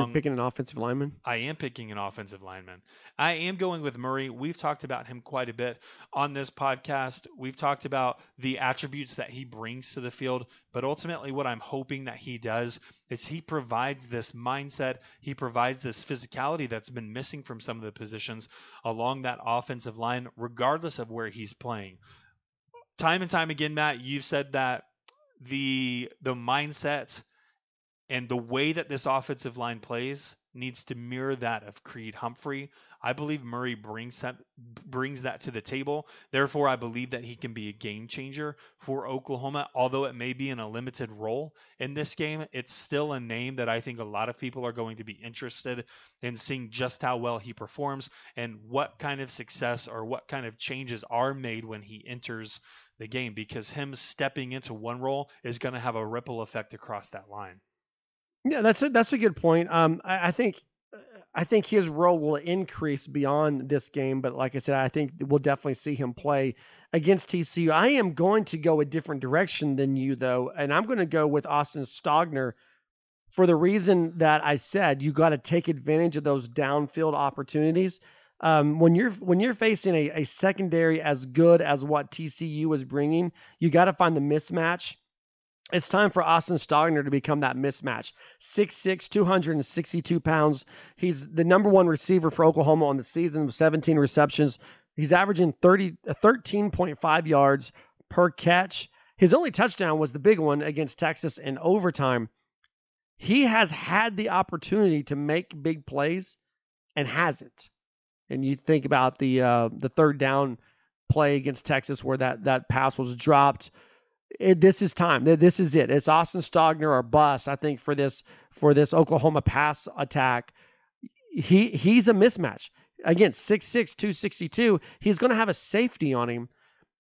You're picking an offensive lineman. I am picking an offensive lineman. I am going with Murray. We've talked about him quite a bit on this podcast. We've talked about the attributes that he brings to the field, but ultimately, what I'm hoping that he does is he provides this mindset, he provides this physicality that's been missing from some of the positions along that offensive line, regardless of where he's playing. Time and time again, Matt, you've said that the the mindset and the way that this offensive line plays needs to mirror that of Creed Humphrey. I believe Murray brings that brings that to the table. Therefore, I believe that he can be a game changer for Oklahoma. Although it may be in a limited role in this game, it's still a name that I think a lot of people are going to be interested in seeing just how well he performs and what kind of success or what kind of changes are made when he enters the game because him stepping into one role is going to have a ripple effect across that line. Yeah, that's a, that's a good point. Um, I, I think I think his role will increase beyond this game, but like I said, I think we'll definitely see him play against TCU. I am going to go a different direction than you though, and I'm going to go with Austin Stogner for the reason that I said you got to take advantage of those downfield opportunities. Um, when you're when you're facing a, a secondary as good as what TCU is bringing, you got to find the mismatch it's time for Austin Stogner to become that mismatch. 6'6, 262 pounds. He's the number one receiver for Oklahoma on the season with 17 receptions. He's averaging 30, uh, 13.5 yards per catch. His only touchdown was the big one against Texas in overtime. He has had the opportunity to make big plays and hasn't. And you think about the uh, the third down play against Texas where that that pass was dropped. It, this is time. This is it. It's Austin Stogner or bust. I think for this for this Oklahoma pass attack, he he's a mismatch. Again, 6'6", 262. He's going to have a safety on him.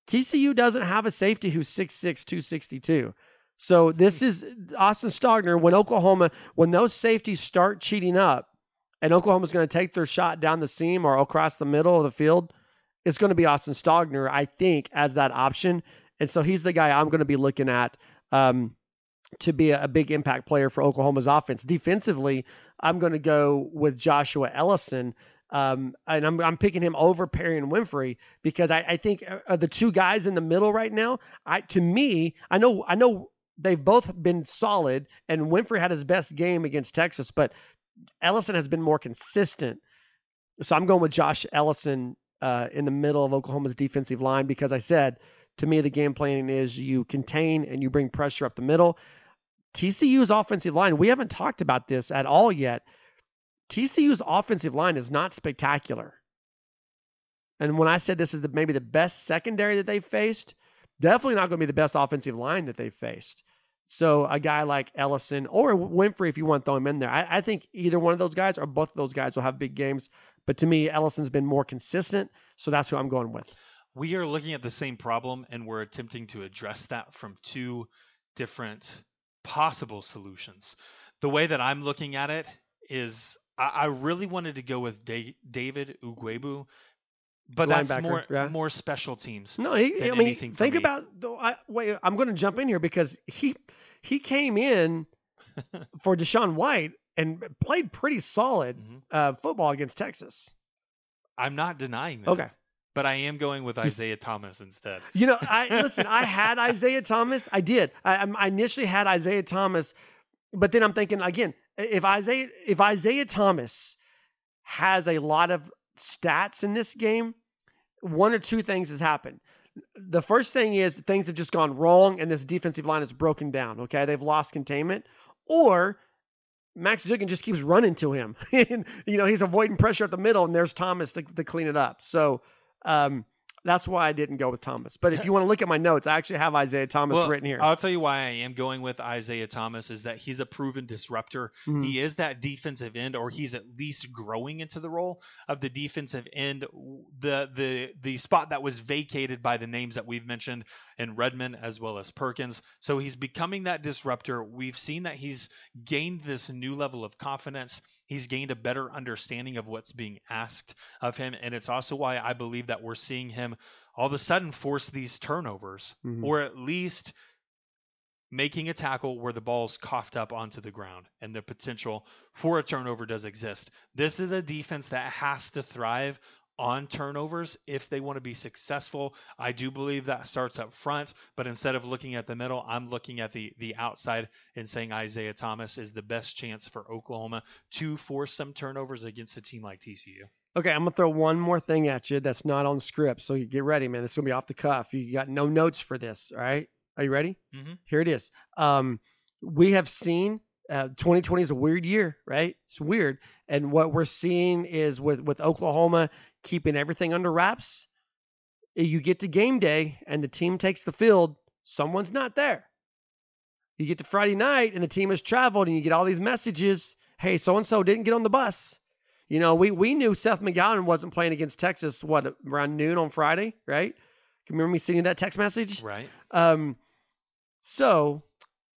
TCU doesn't have a safety who's 6'6", 262. So this hmm. is Austin Stogner when Oklahoma when those safeties start cheating up, and Oklahoma's going to take their shot down the seam or across the middle of the field, it's going to be Austin Stogner, I think, as that option. And so he's the guy I'm going to be looking at um, to be a, a big impact player for Oklahoma's offense. Defensively, I'm going to go with Joshua Ellison. Um, and I'm, I'm picking him over Perrion Winfrey because I, I think uh, the two guys in the middle right now, I to me, I know I know they've both been solid, and Winfrey had his best game against Texas, but Ellison has been more consistent. So I'm going with Josh Ellison uh, in the middle of Oklahoma's defensive line because I said to me the game plan is you contain and you bring pressure up the middle. TCU's offensive line, we haven't talked about this at all yet. TCU's offensive line is not spectacular. And when I said this is the, maybe the best secondary that they've faced, definitely not going to be the best offensive line that they've faced. So a guy like Ellison or Winfrey, if you want to throw him in there, I, I think either one of those guys or both of those guys will have big games. But to me, Ellison's been more consistent, so that's who I'm going with. We are looking at the same problem and we're attempting to address that from two different possible solutions. The way that I'm looking at it is I, I really wanted to go with da- David Ugwoegbu, but that's more yeah. more special teams. No, he, than I mean, anything think me. about. the I, wait, I'm going to jump in here because he he came in for DaShaun White and played pretty solid Mhm. uh, football against Texas. I'm not denying that. Okay. But I am going with Isaiah Thomas instead. You know, I listen. I had Isaiah Thomas. I did. I, I initially had Isaiah Thomas, but then I'm thinking again, if Isaiah if Isaiah Thomas has a lot of stats in this game, one or two things has happened. The first thing is things have just gone wrong, and this defensive line is broken down. Okay, they've lost containment, or Max Duggan just keeps running to him. and, you know, he's avoiding pressure at the middle, and there's Thomas to, to clean it up. So um, that's why I didn't go with Thomas. But if you want to look at my notes, I actually have Isaiah Thomas Well, written here. I'll tell you why I am going with Isaiah Thomas is that he's a proven disruptor. Mhm. He is that defensive end, or he's at least growing into the role of the defensive end. The the the spot that was vacated by the names that we've mentioned in Redmond as well as Perkins. So he's becoming that disruptor. We've seen that he's gained this new level of confidence. He's gained a better understanding of what's being asked of him, and it's also why I believe that we're seeing him all of a sudden force these turnovers, Mhm. or at least making a tackle where the ball's coughed up onto the ground and the potential for a turnover does exist. This is a defense that has to thrive on turnovers if they want to be successful. I do believe that starts up front, but instead of looking at the middle, I'm looking at the the outside and saying Isaiah Thomas is the best chance for Oklahoma to force some turnovers against a team like TCU. Okay, I'm gonna throw one more thing at you that's not on script. So you get ready, man. It's gonna be off the cuff. You got no notes for this. All right. Are you ready? Mhm. Here it is. Um, we have seen uh, 2020 is a weird year, right? It's weird, and what we're seeing is with with Oklahoma keeping everything under wraps. You get to game day and the team takes the field. Someone's not there. You get to Friday night and the team has traveled, and you get all these messages. Hey, so and so didn't get on the bus. You know, we we knew Seth McGowan wasn't playing against Texas. What around noon on Friday, right? Can you remember me sending that text message? Right. Um, so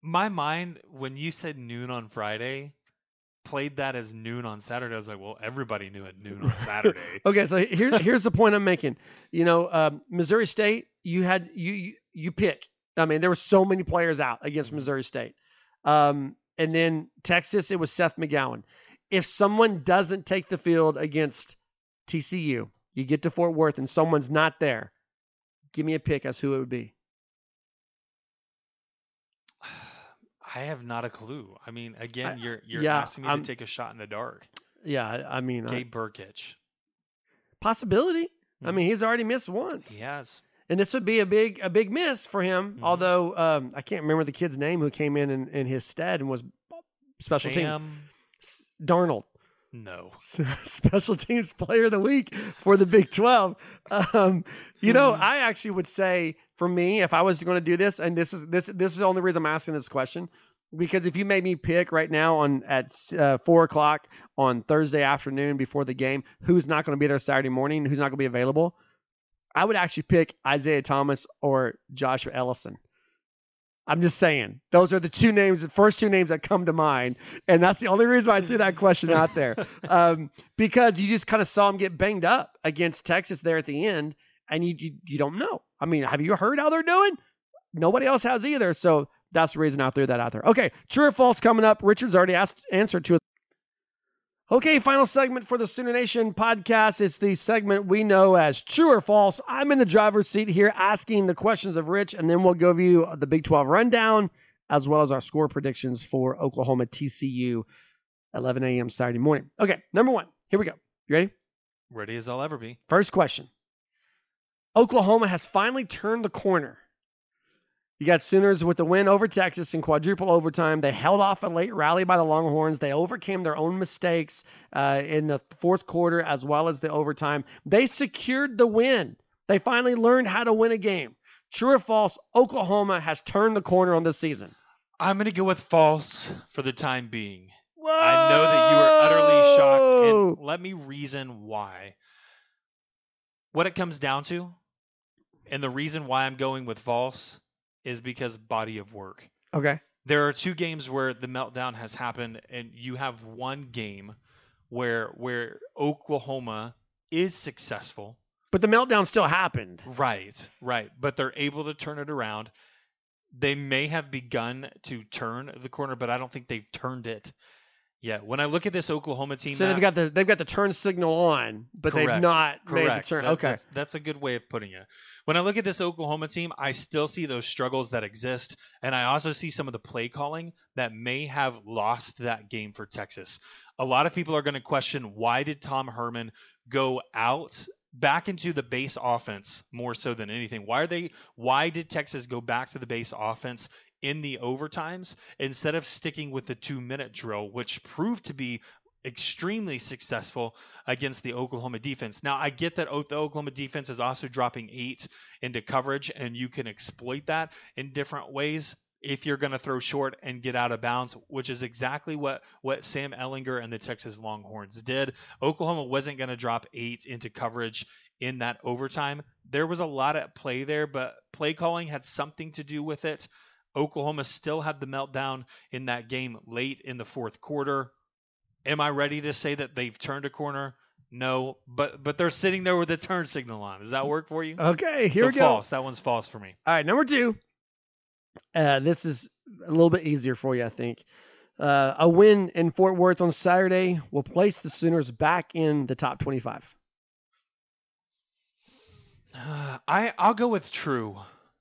My mind, when you said noon on Friday, played that as noon on Saturday. I was like, well, everybody knew at noon on Saturday. okay, so here here's the point I'm making. You know, um, Missouri State, you had you, you you pick. I mean, there were so many players out against Mhm. Missouri State. Um, and then Texas, it was Seth McGowan. If someone doesn't take the field against TCU, you get to Fort Worth and someone's not there. Give me a pick as who it would be. I have not a clue. I mean, again, I- you're you're yeah, asking me I'm- to take a shot in the dark. Yeah, I, I mean, Gabe Brkic. possibility. I Hmm. mean, he's already missed once. He has. and this would be a big a big miss for him. Mhm. Although um, I can't remember the kid's name who came in in, in his stead and was special team Sam, S- Darnold. No. special teams player of the week for the Big 12. Um, you know, I actually would say for me, if I was going to do this, and this is this this is the only reason I'm asking this question, because if you made me pick right now on at uh, four o'clock on Thursday afternoon before the game, who's not going to be there Saturday morning, who's not going to be available, I would actually pick Isaiah Thomas or Joshua Ellison. I'm just saying. Those are the two names, the first two names that come to mind. And that's the only reason why I threw that question out there. Um, because you just kind of saw him get banged up against Texas there at the end, and you, you you don't know. I mean, have you heard how they're doing? Nobody else has either. So that's the reason I threw that out there. Okay, true or false coming up. Richard's already asked answered to it. Okay, final segment for the Sooner Nation podcast. It's the segment we know as true or false. I'm in the driver's seat here asking the questions of Rich, and then we'll give you the Big 12 rundown as well as our score predictions for Oklahoma TCU 11 a.m. Saturday morning. Okay, number one. Here we go. You ready? Ready as I'll ever be. First question. Oklahoma has finally turned the corner. You got Sooners with the win over Texas in quadruple overtime. They held off a late rally by the Longhorns. They overcame their own mistakes uh, in the fourth quarter as well as the overtime. They secured the win. They finally learned how to win a game. True or false, Oklahoma has turned the corner on this season. I'm going to go with false for the time being. I know that you were utterly shocked, and let me reason why. What it comes down to, and the reason why I'm going with false, is because body of work. Okay. There are two games where the meltdown has happened, and you have one game where where Oklahoma is successful. But the meltdown still happened. Right, right. But they're able to turn it around. They may have begun to turn the corner, but I don't think they've turned it yet. When I look at this Oklahoma team, So they've got the they've got the turn signal on, but they've Correct. not made the turn. That- okay. That's, that's a good way of putting it. When I look at this Oklahoma team, I still see those struggles that exist. And I also see some of the play calling that may have lost that game for Texas. A lot of people are going to question why did Tom Herman go out back into the base offense more so than anything? Why are they why did Texas go back to the base offense in the overtimes instead of sticking with the 2 minute drill which proved to be extremely successful against the Oklahoma defense. Now, I get that the Oklahoma defense is also dropping eight into coverage, and you can exploit that in different ways if you're going to throw short and get out of bounds, which is exactly what, what Sam Ehlinger and the Texas Longhorns did. Oklahoma wasn't going to drop eight into coverage in that overtime. There was a lot at play there, but play calling had something to do with it. Oklahoma still had the meltdown in that game late in the fourth quarter. Am I ready to say that they've turned a corner? No, but but they're sitting there with the turn signal on. Does that work for you? Okay, here so we go. false. That one's false for me. All right, number two. Uh, this is a little bit easier for you, I think. Uh, a win in Fort Worth on Saturday will place the Sooners back in the top 25. Uh, I I'll go with true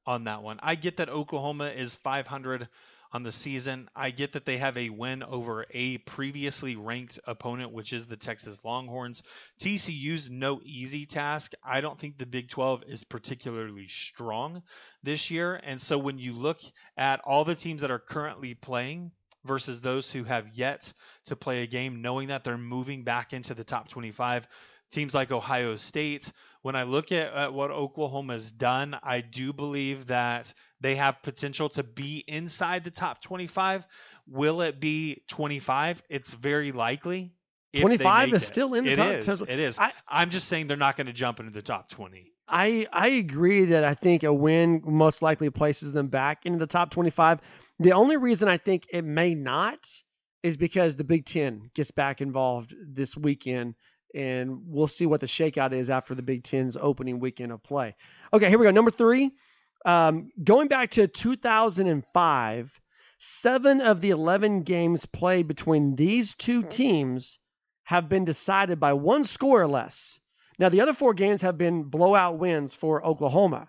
on that one. I get that Oklahoma is 500 on the season. I get that they have a win over a previously ranked opponent, which is the Texas Longhorns. TCU's no easy task. I don't think the Big 12 is particularly strong this year, and so when you look at all the teams that are currently playing versus those who have yet to play a game, knowing that they're moving back into the top 25 teams like Ohio State. When I look at, at what Oklahoma's done, I do believe that they have potential to be inside the top 25. Will it be 25? It's very likely. if 25 is it. still in the It top is. 10. It is. I- I'm just saying they're not going to jump into the top 20. I I agree that I think a win most likely places them back into the top 25. The only reason I think it may not is because the Big Ten gets back involved this weekend, and we'll see what the shakeout is after the Big Ten's opening weekend of play. Okay, here we go. Number three, um, going back to 2005, seven of the 11 games played between these two teams have been decided by one score or less. Now, the other four games have been blowout wins for Oklahoma.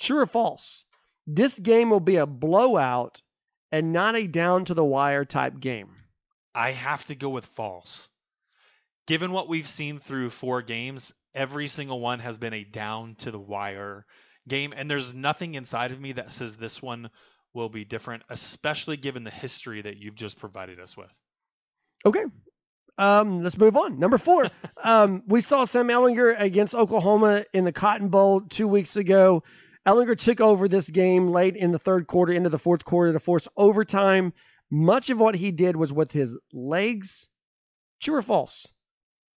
True or false? This game will be a blowout and not a down to the wire type game. I have to go with false. Given what we've seen through four games, every single one has been a down to the wire game, and there's nothing inside of me that says this one will be different, especially given the history that you've just provided us with. Okay. Um, let's move on. Number four, um, we saw Sam Ehlinger against Oklahoma in the Cotton Bowl two weeks ago. Ehlinger took over this game late in the third quarter, into the fourth quarter to force overtime. Much of what he did was with his legs. True or false?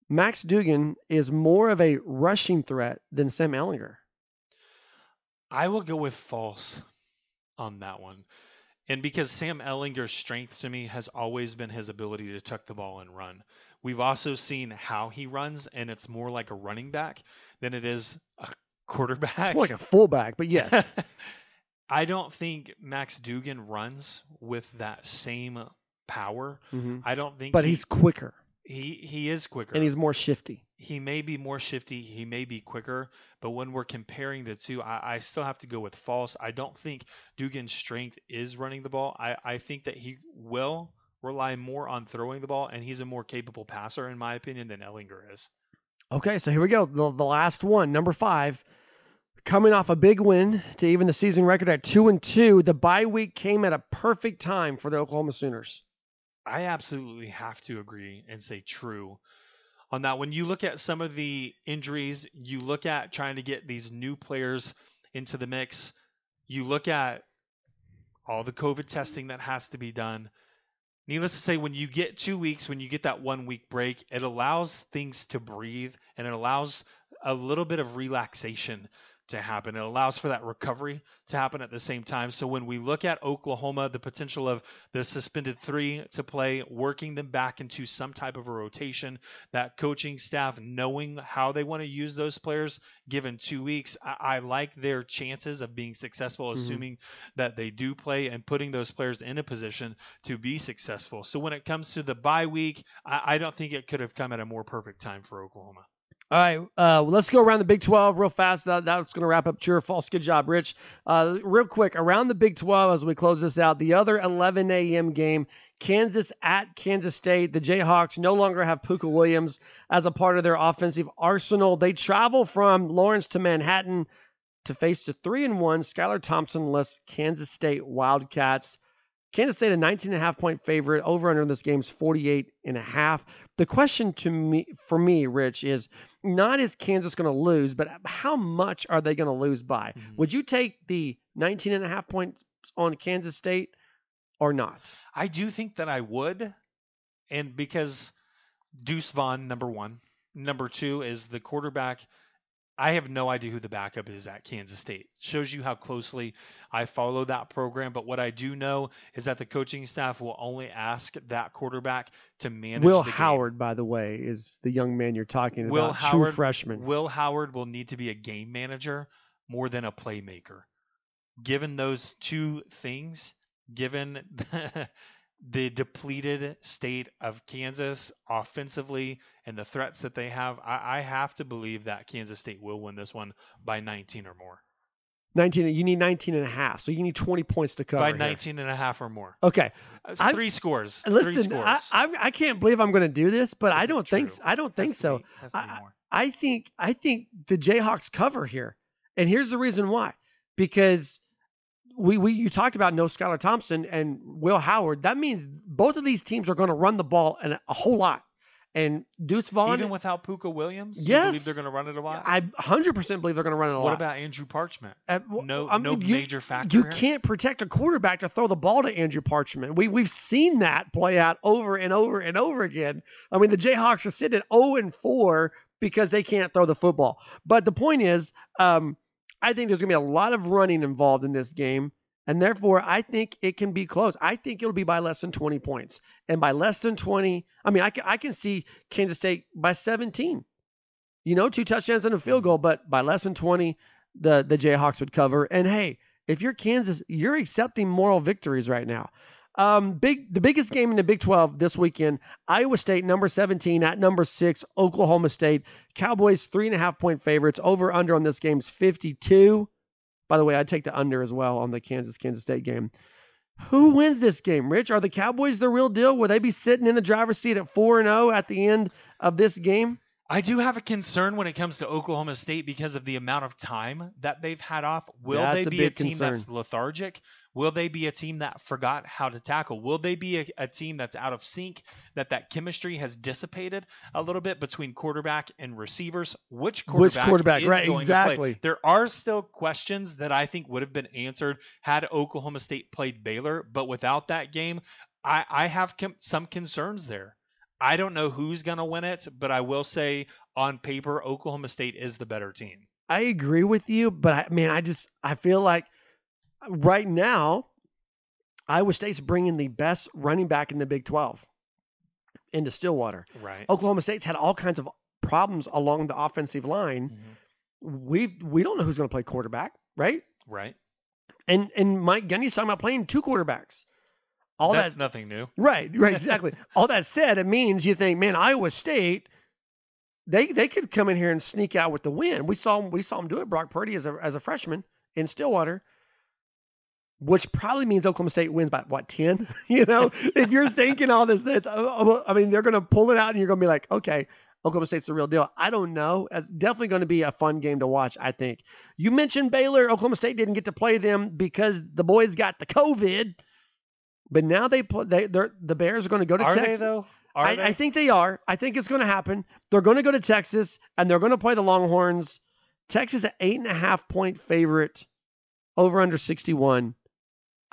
Max Duggan is more of a rushing threat than Sam Ehlinger. I will go with false on that one. And because Sam Ehlinger's strength to me has always been his ability to tuck the ball and run. We've also seen how he runs, and it's more like a running back than it is a quarterback. It's more like a fullback, but yes. I don't think Max Duggan runs with that same power. Mhm. I don't think But he, he's quicker he he is quicker. and he's more shifty. he may be more shifty, he may be quicker, but when we're comparing the two, I, I still have to go with false. I don't think Duggan's strength is running the ball. I, I think that he will rely more on throwing the ball, and he's a more capable passer, in my opinion, than Ehlinger is. Okay, so here we go. The, the last one, number five, coming off a big win to even the season record at two and two. The bye week came at a perfect time for the Oklahoma Sooners. I absolutely have to agree and say true on that. When you look at some of the injuries, you look at trying to get these new players into the mix, you look at all the COVID testing that has to be done. Needless to say, when you get two weeks, when you get that one week break, it allows things to breathe and it allows a little bit of relaxation to happen. It allows for that recovery to happen at the same time. So when we look at Oklahoma, the potential of the suspended three to play, working them back into some type of a rotation, that coaching staff knowing how they want to use those players given two weeks, I, I like their chances of being successful, Mhm. assuming that they do play and putting those players in a position to be successful. So when it comes to the bye week, I, I don't think it could have come at a more perfect time for Oklahoma. All right, uh, let's go around the Big 12 real fast. That, that's going to wrap up true or false. Good job, Rich. Uh, real quick, around the Big 12 as we close this out, the other 11 a.m. game, Kansas at Kansas State. The Jayhawks no longer have Pooka Williams as a part of their offensive arsenal. They travel from Lawrence to Manhattan to face the three and one Skylar Thompson-less Kansas State Wildcats. Kansas State a 19 and a half point favorite. Over under in this game is 48 and a half. The question to me for me, Rich, is not is Kansas going to lose, but how much are they going to lose by? Mhm. Would you take the 19 and a half points on Kansas State or not? I do think that I would, and because Deuce Vaughn, number one, number two is the quarterback. I have no idea who the backup is at Kansas State. Shows you how closely I follow that program. But what I do know is that the coaching staff will only ask that quarterback to manage. Will the game. Howard, by the way, is the young man you're talking Will about, Howard, true freshman. Will Howard will need to be a game manager more than a playmaker. Given those two things, given the depleted state of Kansas offensively and the threats that they have, I, I have to believe that Kansas State will win this one by 19 or more. 19, you need 19 and a half, so you need 20 points to cover. by here. 19 and a half or more. Okay, I- three scores. three listen, scores. I, I I can't believe I'm going to do this, but I don't think? I don't think so. be- has to be I- I think I think the Jayhawks cover here, and here's the reason why. Because we we you talked about no Skylar Thompson and Will Howard. That means both of these teams are going to run the ball and a whole lot. And Deuce Vaughn, Even without Pooka Williams, you Yes. believe they're going to run it a lot? I 100% believe they're going to run it a what lot. What about Andrew Parchment? Uh, w- No, I no you- major factor. You here? can't protect a quarterback to throw the ball to Andrew Parchment. We we've seen that play out over and over and over again. I mean, the Jayhawks are sitting at 0 and 4 because they can't throw the football. But the point is, um, I think there's going to be a lot of running involved in this game, and therefore I think it can be close. I think it'll be by less than 20 points, and by less than 20, I mean, I can, I can see Kansas State by 17. You know, two touchdowns and a field goal, but by less than 20, the the Jayhawks would cover. And hey, if you're Kansas, you're accepting moral victories right now. Um, big the biggest game in the Big 12 this weekend: Iowa State number 17 at number six, Oklahoma State. Cowboys three and a half point favorites. Over under on this game's 52. By the way, I'd take the under as well on the Kansas Kansas State game. Who wins this game, Rich? Are the Cowboys the real deal? Will they be sitting in the driver's seat at 4 and 0 at the end of this game? I do have a concern when it comes to Oklahoma State because of the amount of time that they've had off. Will That's they be a big team concern. that's lethargic? Will they be a team that forgot how to tackle? Will they be a, a team that's out of sync? That that chemistry has dissipated a little bit between quarterback and receivers. Which quarterback? Which quarterback? is Right, going to exactly. play? There are still questions that I think would have been answered had Oklahoma State played Baylor, but without that game, I, I have com- some concerns there. I don't know who's going to win it, but I will say on paper, Oklahoma State is the better team. I agree with you, but I man, I just I feel like right now Iowa State's bringing the best running back in the Big 12 into Stillwater. Right. Oklahoma State's had all kinds of problems along the offensive line. Mhm. We we don't know who's going to play quarterback, right? Right. And and Mike Gundy's talking about playing two quarterbacks. All That's that nothing new. Right, right, exactly. All that said, it means you think, man, Iowa State, they they could come in here and sneak out with the win. We saw we saw him do it. Brock Purdy as a as a freshman in Stillwater, which probably means Oklahoma State wins by what ten? you know, if you're thinking all this, that uh, I mean, they're gonna pull it out, and you're gonna be like, okay. Oklahoma State's the real deal. I don't know. It's definitely going to be a fun game to watch, I think. You mentioned Baylor. Oklahoma State didn't get to play them because the boys got the COVID. But now they play. They, they're the Bears are going to go to Are Texas. they though? Are I, they? I think they are. I think it's going to happen. They're going to go to Texas and they're going to play the Longhorns. Texas an eight and a half point favorite, over under sixty one.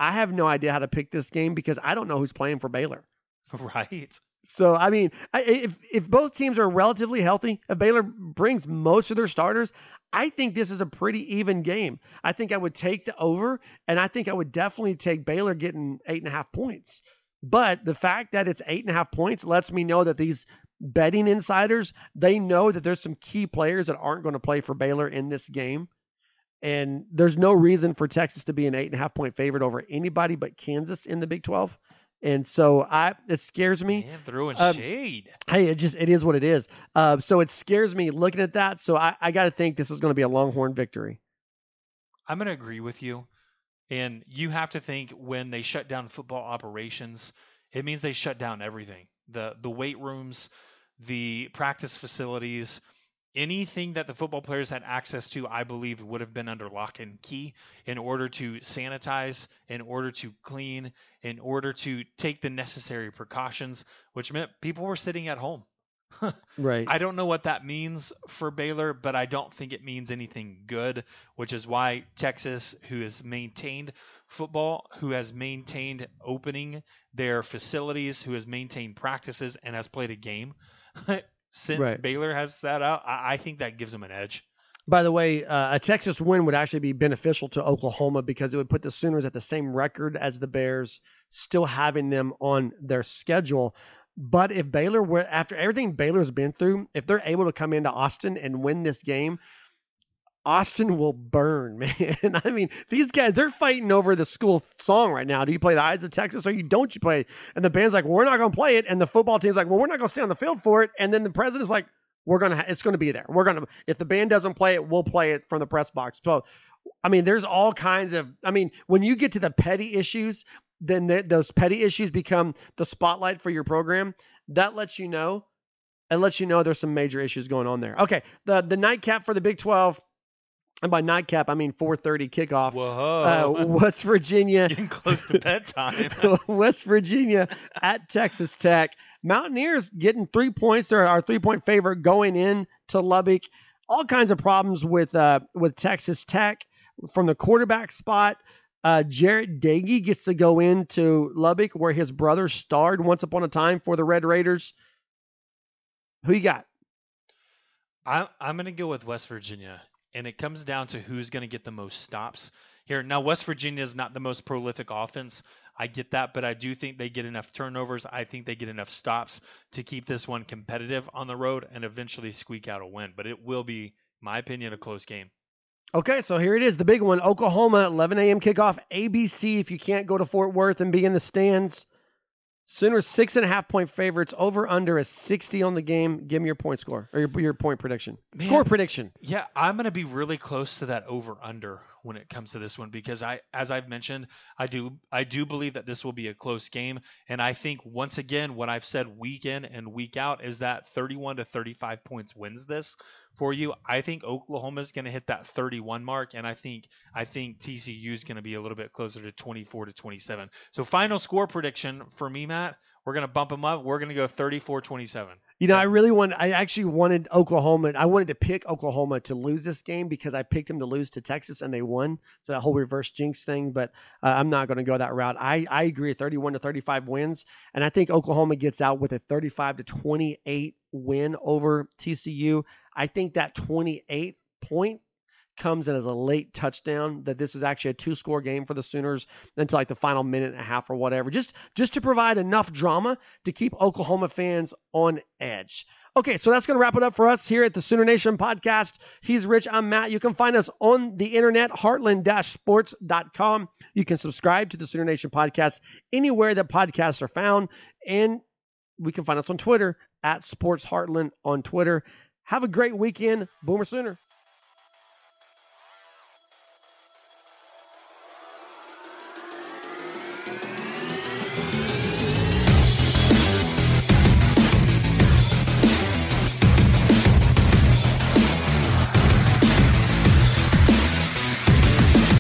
I have no idea how to pick this game because I don't know who's playing for Baylor. right. So I mean, if if both teams are relatively healthy, if Baylor brings most of their starters, I think this is a pretty even game. I think I would take the over, and I think I would definitely take Baylor getting eight and a half points. But the fact that it's eight and a half points lets me know that these betting insiders they know that there's some key players that aren't going to play for Baylor in this game. And there's no reason for Texas to be an eight and a half point favorite over anybody but Kansas in the Big 12. And so I it scares me. Man, throwing Um, shade. Hey, it just it is what it is. Uh, so it scares me looking at that. So I, I got to think this is going to be a Longhorn victory. I'm going to agree with you. And you have to think when they shut down football operations, it means they shut down everything. The the weight rooms, the practice facilities, anything that the football players had access to, I believe would have been under lock and key in order to sanitize, in order to clean, in order to take the necessary precautions, which meant people were sitting at home. Right. I don't know what that means for Baylor, but I don't think it means anything good, which is why Texas, who has maintained football, who has maintained opening their facilities, who has maintained practices, and has played a game since Right. Baylor has that out, I, I think that gives them an edge. By the way, uh, a Texas win would actually be beneficial to Oklahoma because it would put the Sooners at the same record as the Bears, still having them on their schedule. But if Baylor were after everything Baylor's been through, if they're able to come into Austin and win this game, Austin will burn, man. I mean, these guys, they're fighting over the school song right now. Do you play the Eyes of Texas or you don't you play? And the band's like, we're not going to play it. And the football team's like, well, we're not going to stay on the field for it. And then the president's like, we're going to, ha- it's going to be there. We're going to, if the band doesn't play it, we'll play it from the press box. So, I mean, there's all kinds of, I mean, when you get to the petty issues, then th- those petty issues become the spotlight for your program. That lets you know, it lets you know there's some major issues going on there. Okay. The, the nightcap for the Big 12, and by nightcap, I mean 4:30 kickoff. Whoa. Uh, West Virginia, Getting close to bedtime. West Virginia at Texas Tech. Mountaineers getting three points. They're our three-point favorite going in to Lubbock. All kinds of problems with uh, with Texas Tech from the quarterback spot. Uh, Jarret Doege gets to go into Lubbock where his brother starred once upon a time for the Red Raiders. Who you got? I'm I'm going to go with West Virginia, and it comes down to who's going to get the most stops here. Now, West Virginia is not the most prolific offense. I get that, but I do think they get enough turnovers. I think they get enough stops to keep this one competitive on the road and eventually squeak out a win. But it will be, my opinion, a close game. Okay, so here it is, the big one. Oklahoma, 11 a.m. kickoff. ABC, if you can't go to Fort Worth and be in the stands. Sooners, six and a half point favorites. Over under a 60 on the game. Give me your point score or your, your point prediction. Man. Score prediction. Yeah, I'm going to be really close to that over under when it comes to this one because I, as I've mentioned, I do I do believe that this will be a close game, and I think once again what I've said week in and week out is that 31 to 35 points wins this for you. I think Oklahoma is going to hit that 31 mark, and I think I think TCU is going to be a little bit closer to 24 to 27. So final score prediction for me, Matt. We're going to bump them up. We're going to go 34-27. You know, I really want. I actually wanted Oklahoma. I wanted to pick Oklahoma to lose this game because I picked them to lose to Texas and they won. So that whole reverse jinx thing. But uh, I'm not going to go that route. I I agree. 31 to 35 wins, and I think Oklahoma gets out with a 35 to 28 win over TCU. I think that 28 point comes in as a late touchdown that this is actually a two score game for the Sooners until like the final minute and a half or whatever just just to provide enough drama to keep Oklahoma fans on edge. Okay, so that's going to wrap it up for us here at the Sooner Nation podcast. He's Rich, I'm Matt. You can find us on the internet, heartland-sports.com. You can subscribe to the Sooner Nation podcast anywhere that podcasts are found. And we can find us on Twitter at Sports Heartland on Twitter. Have a great weekend. Boomer Sooner.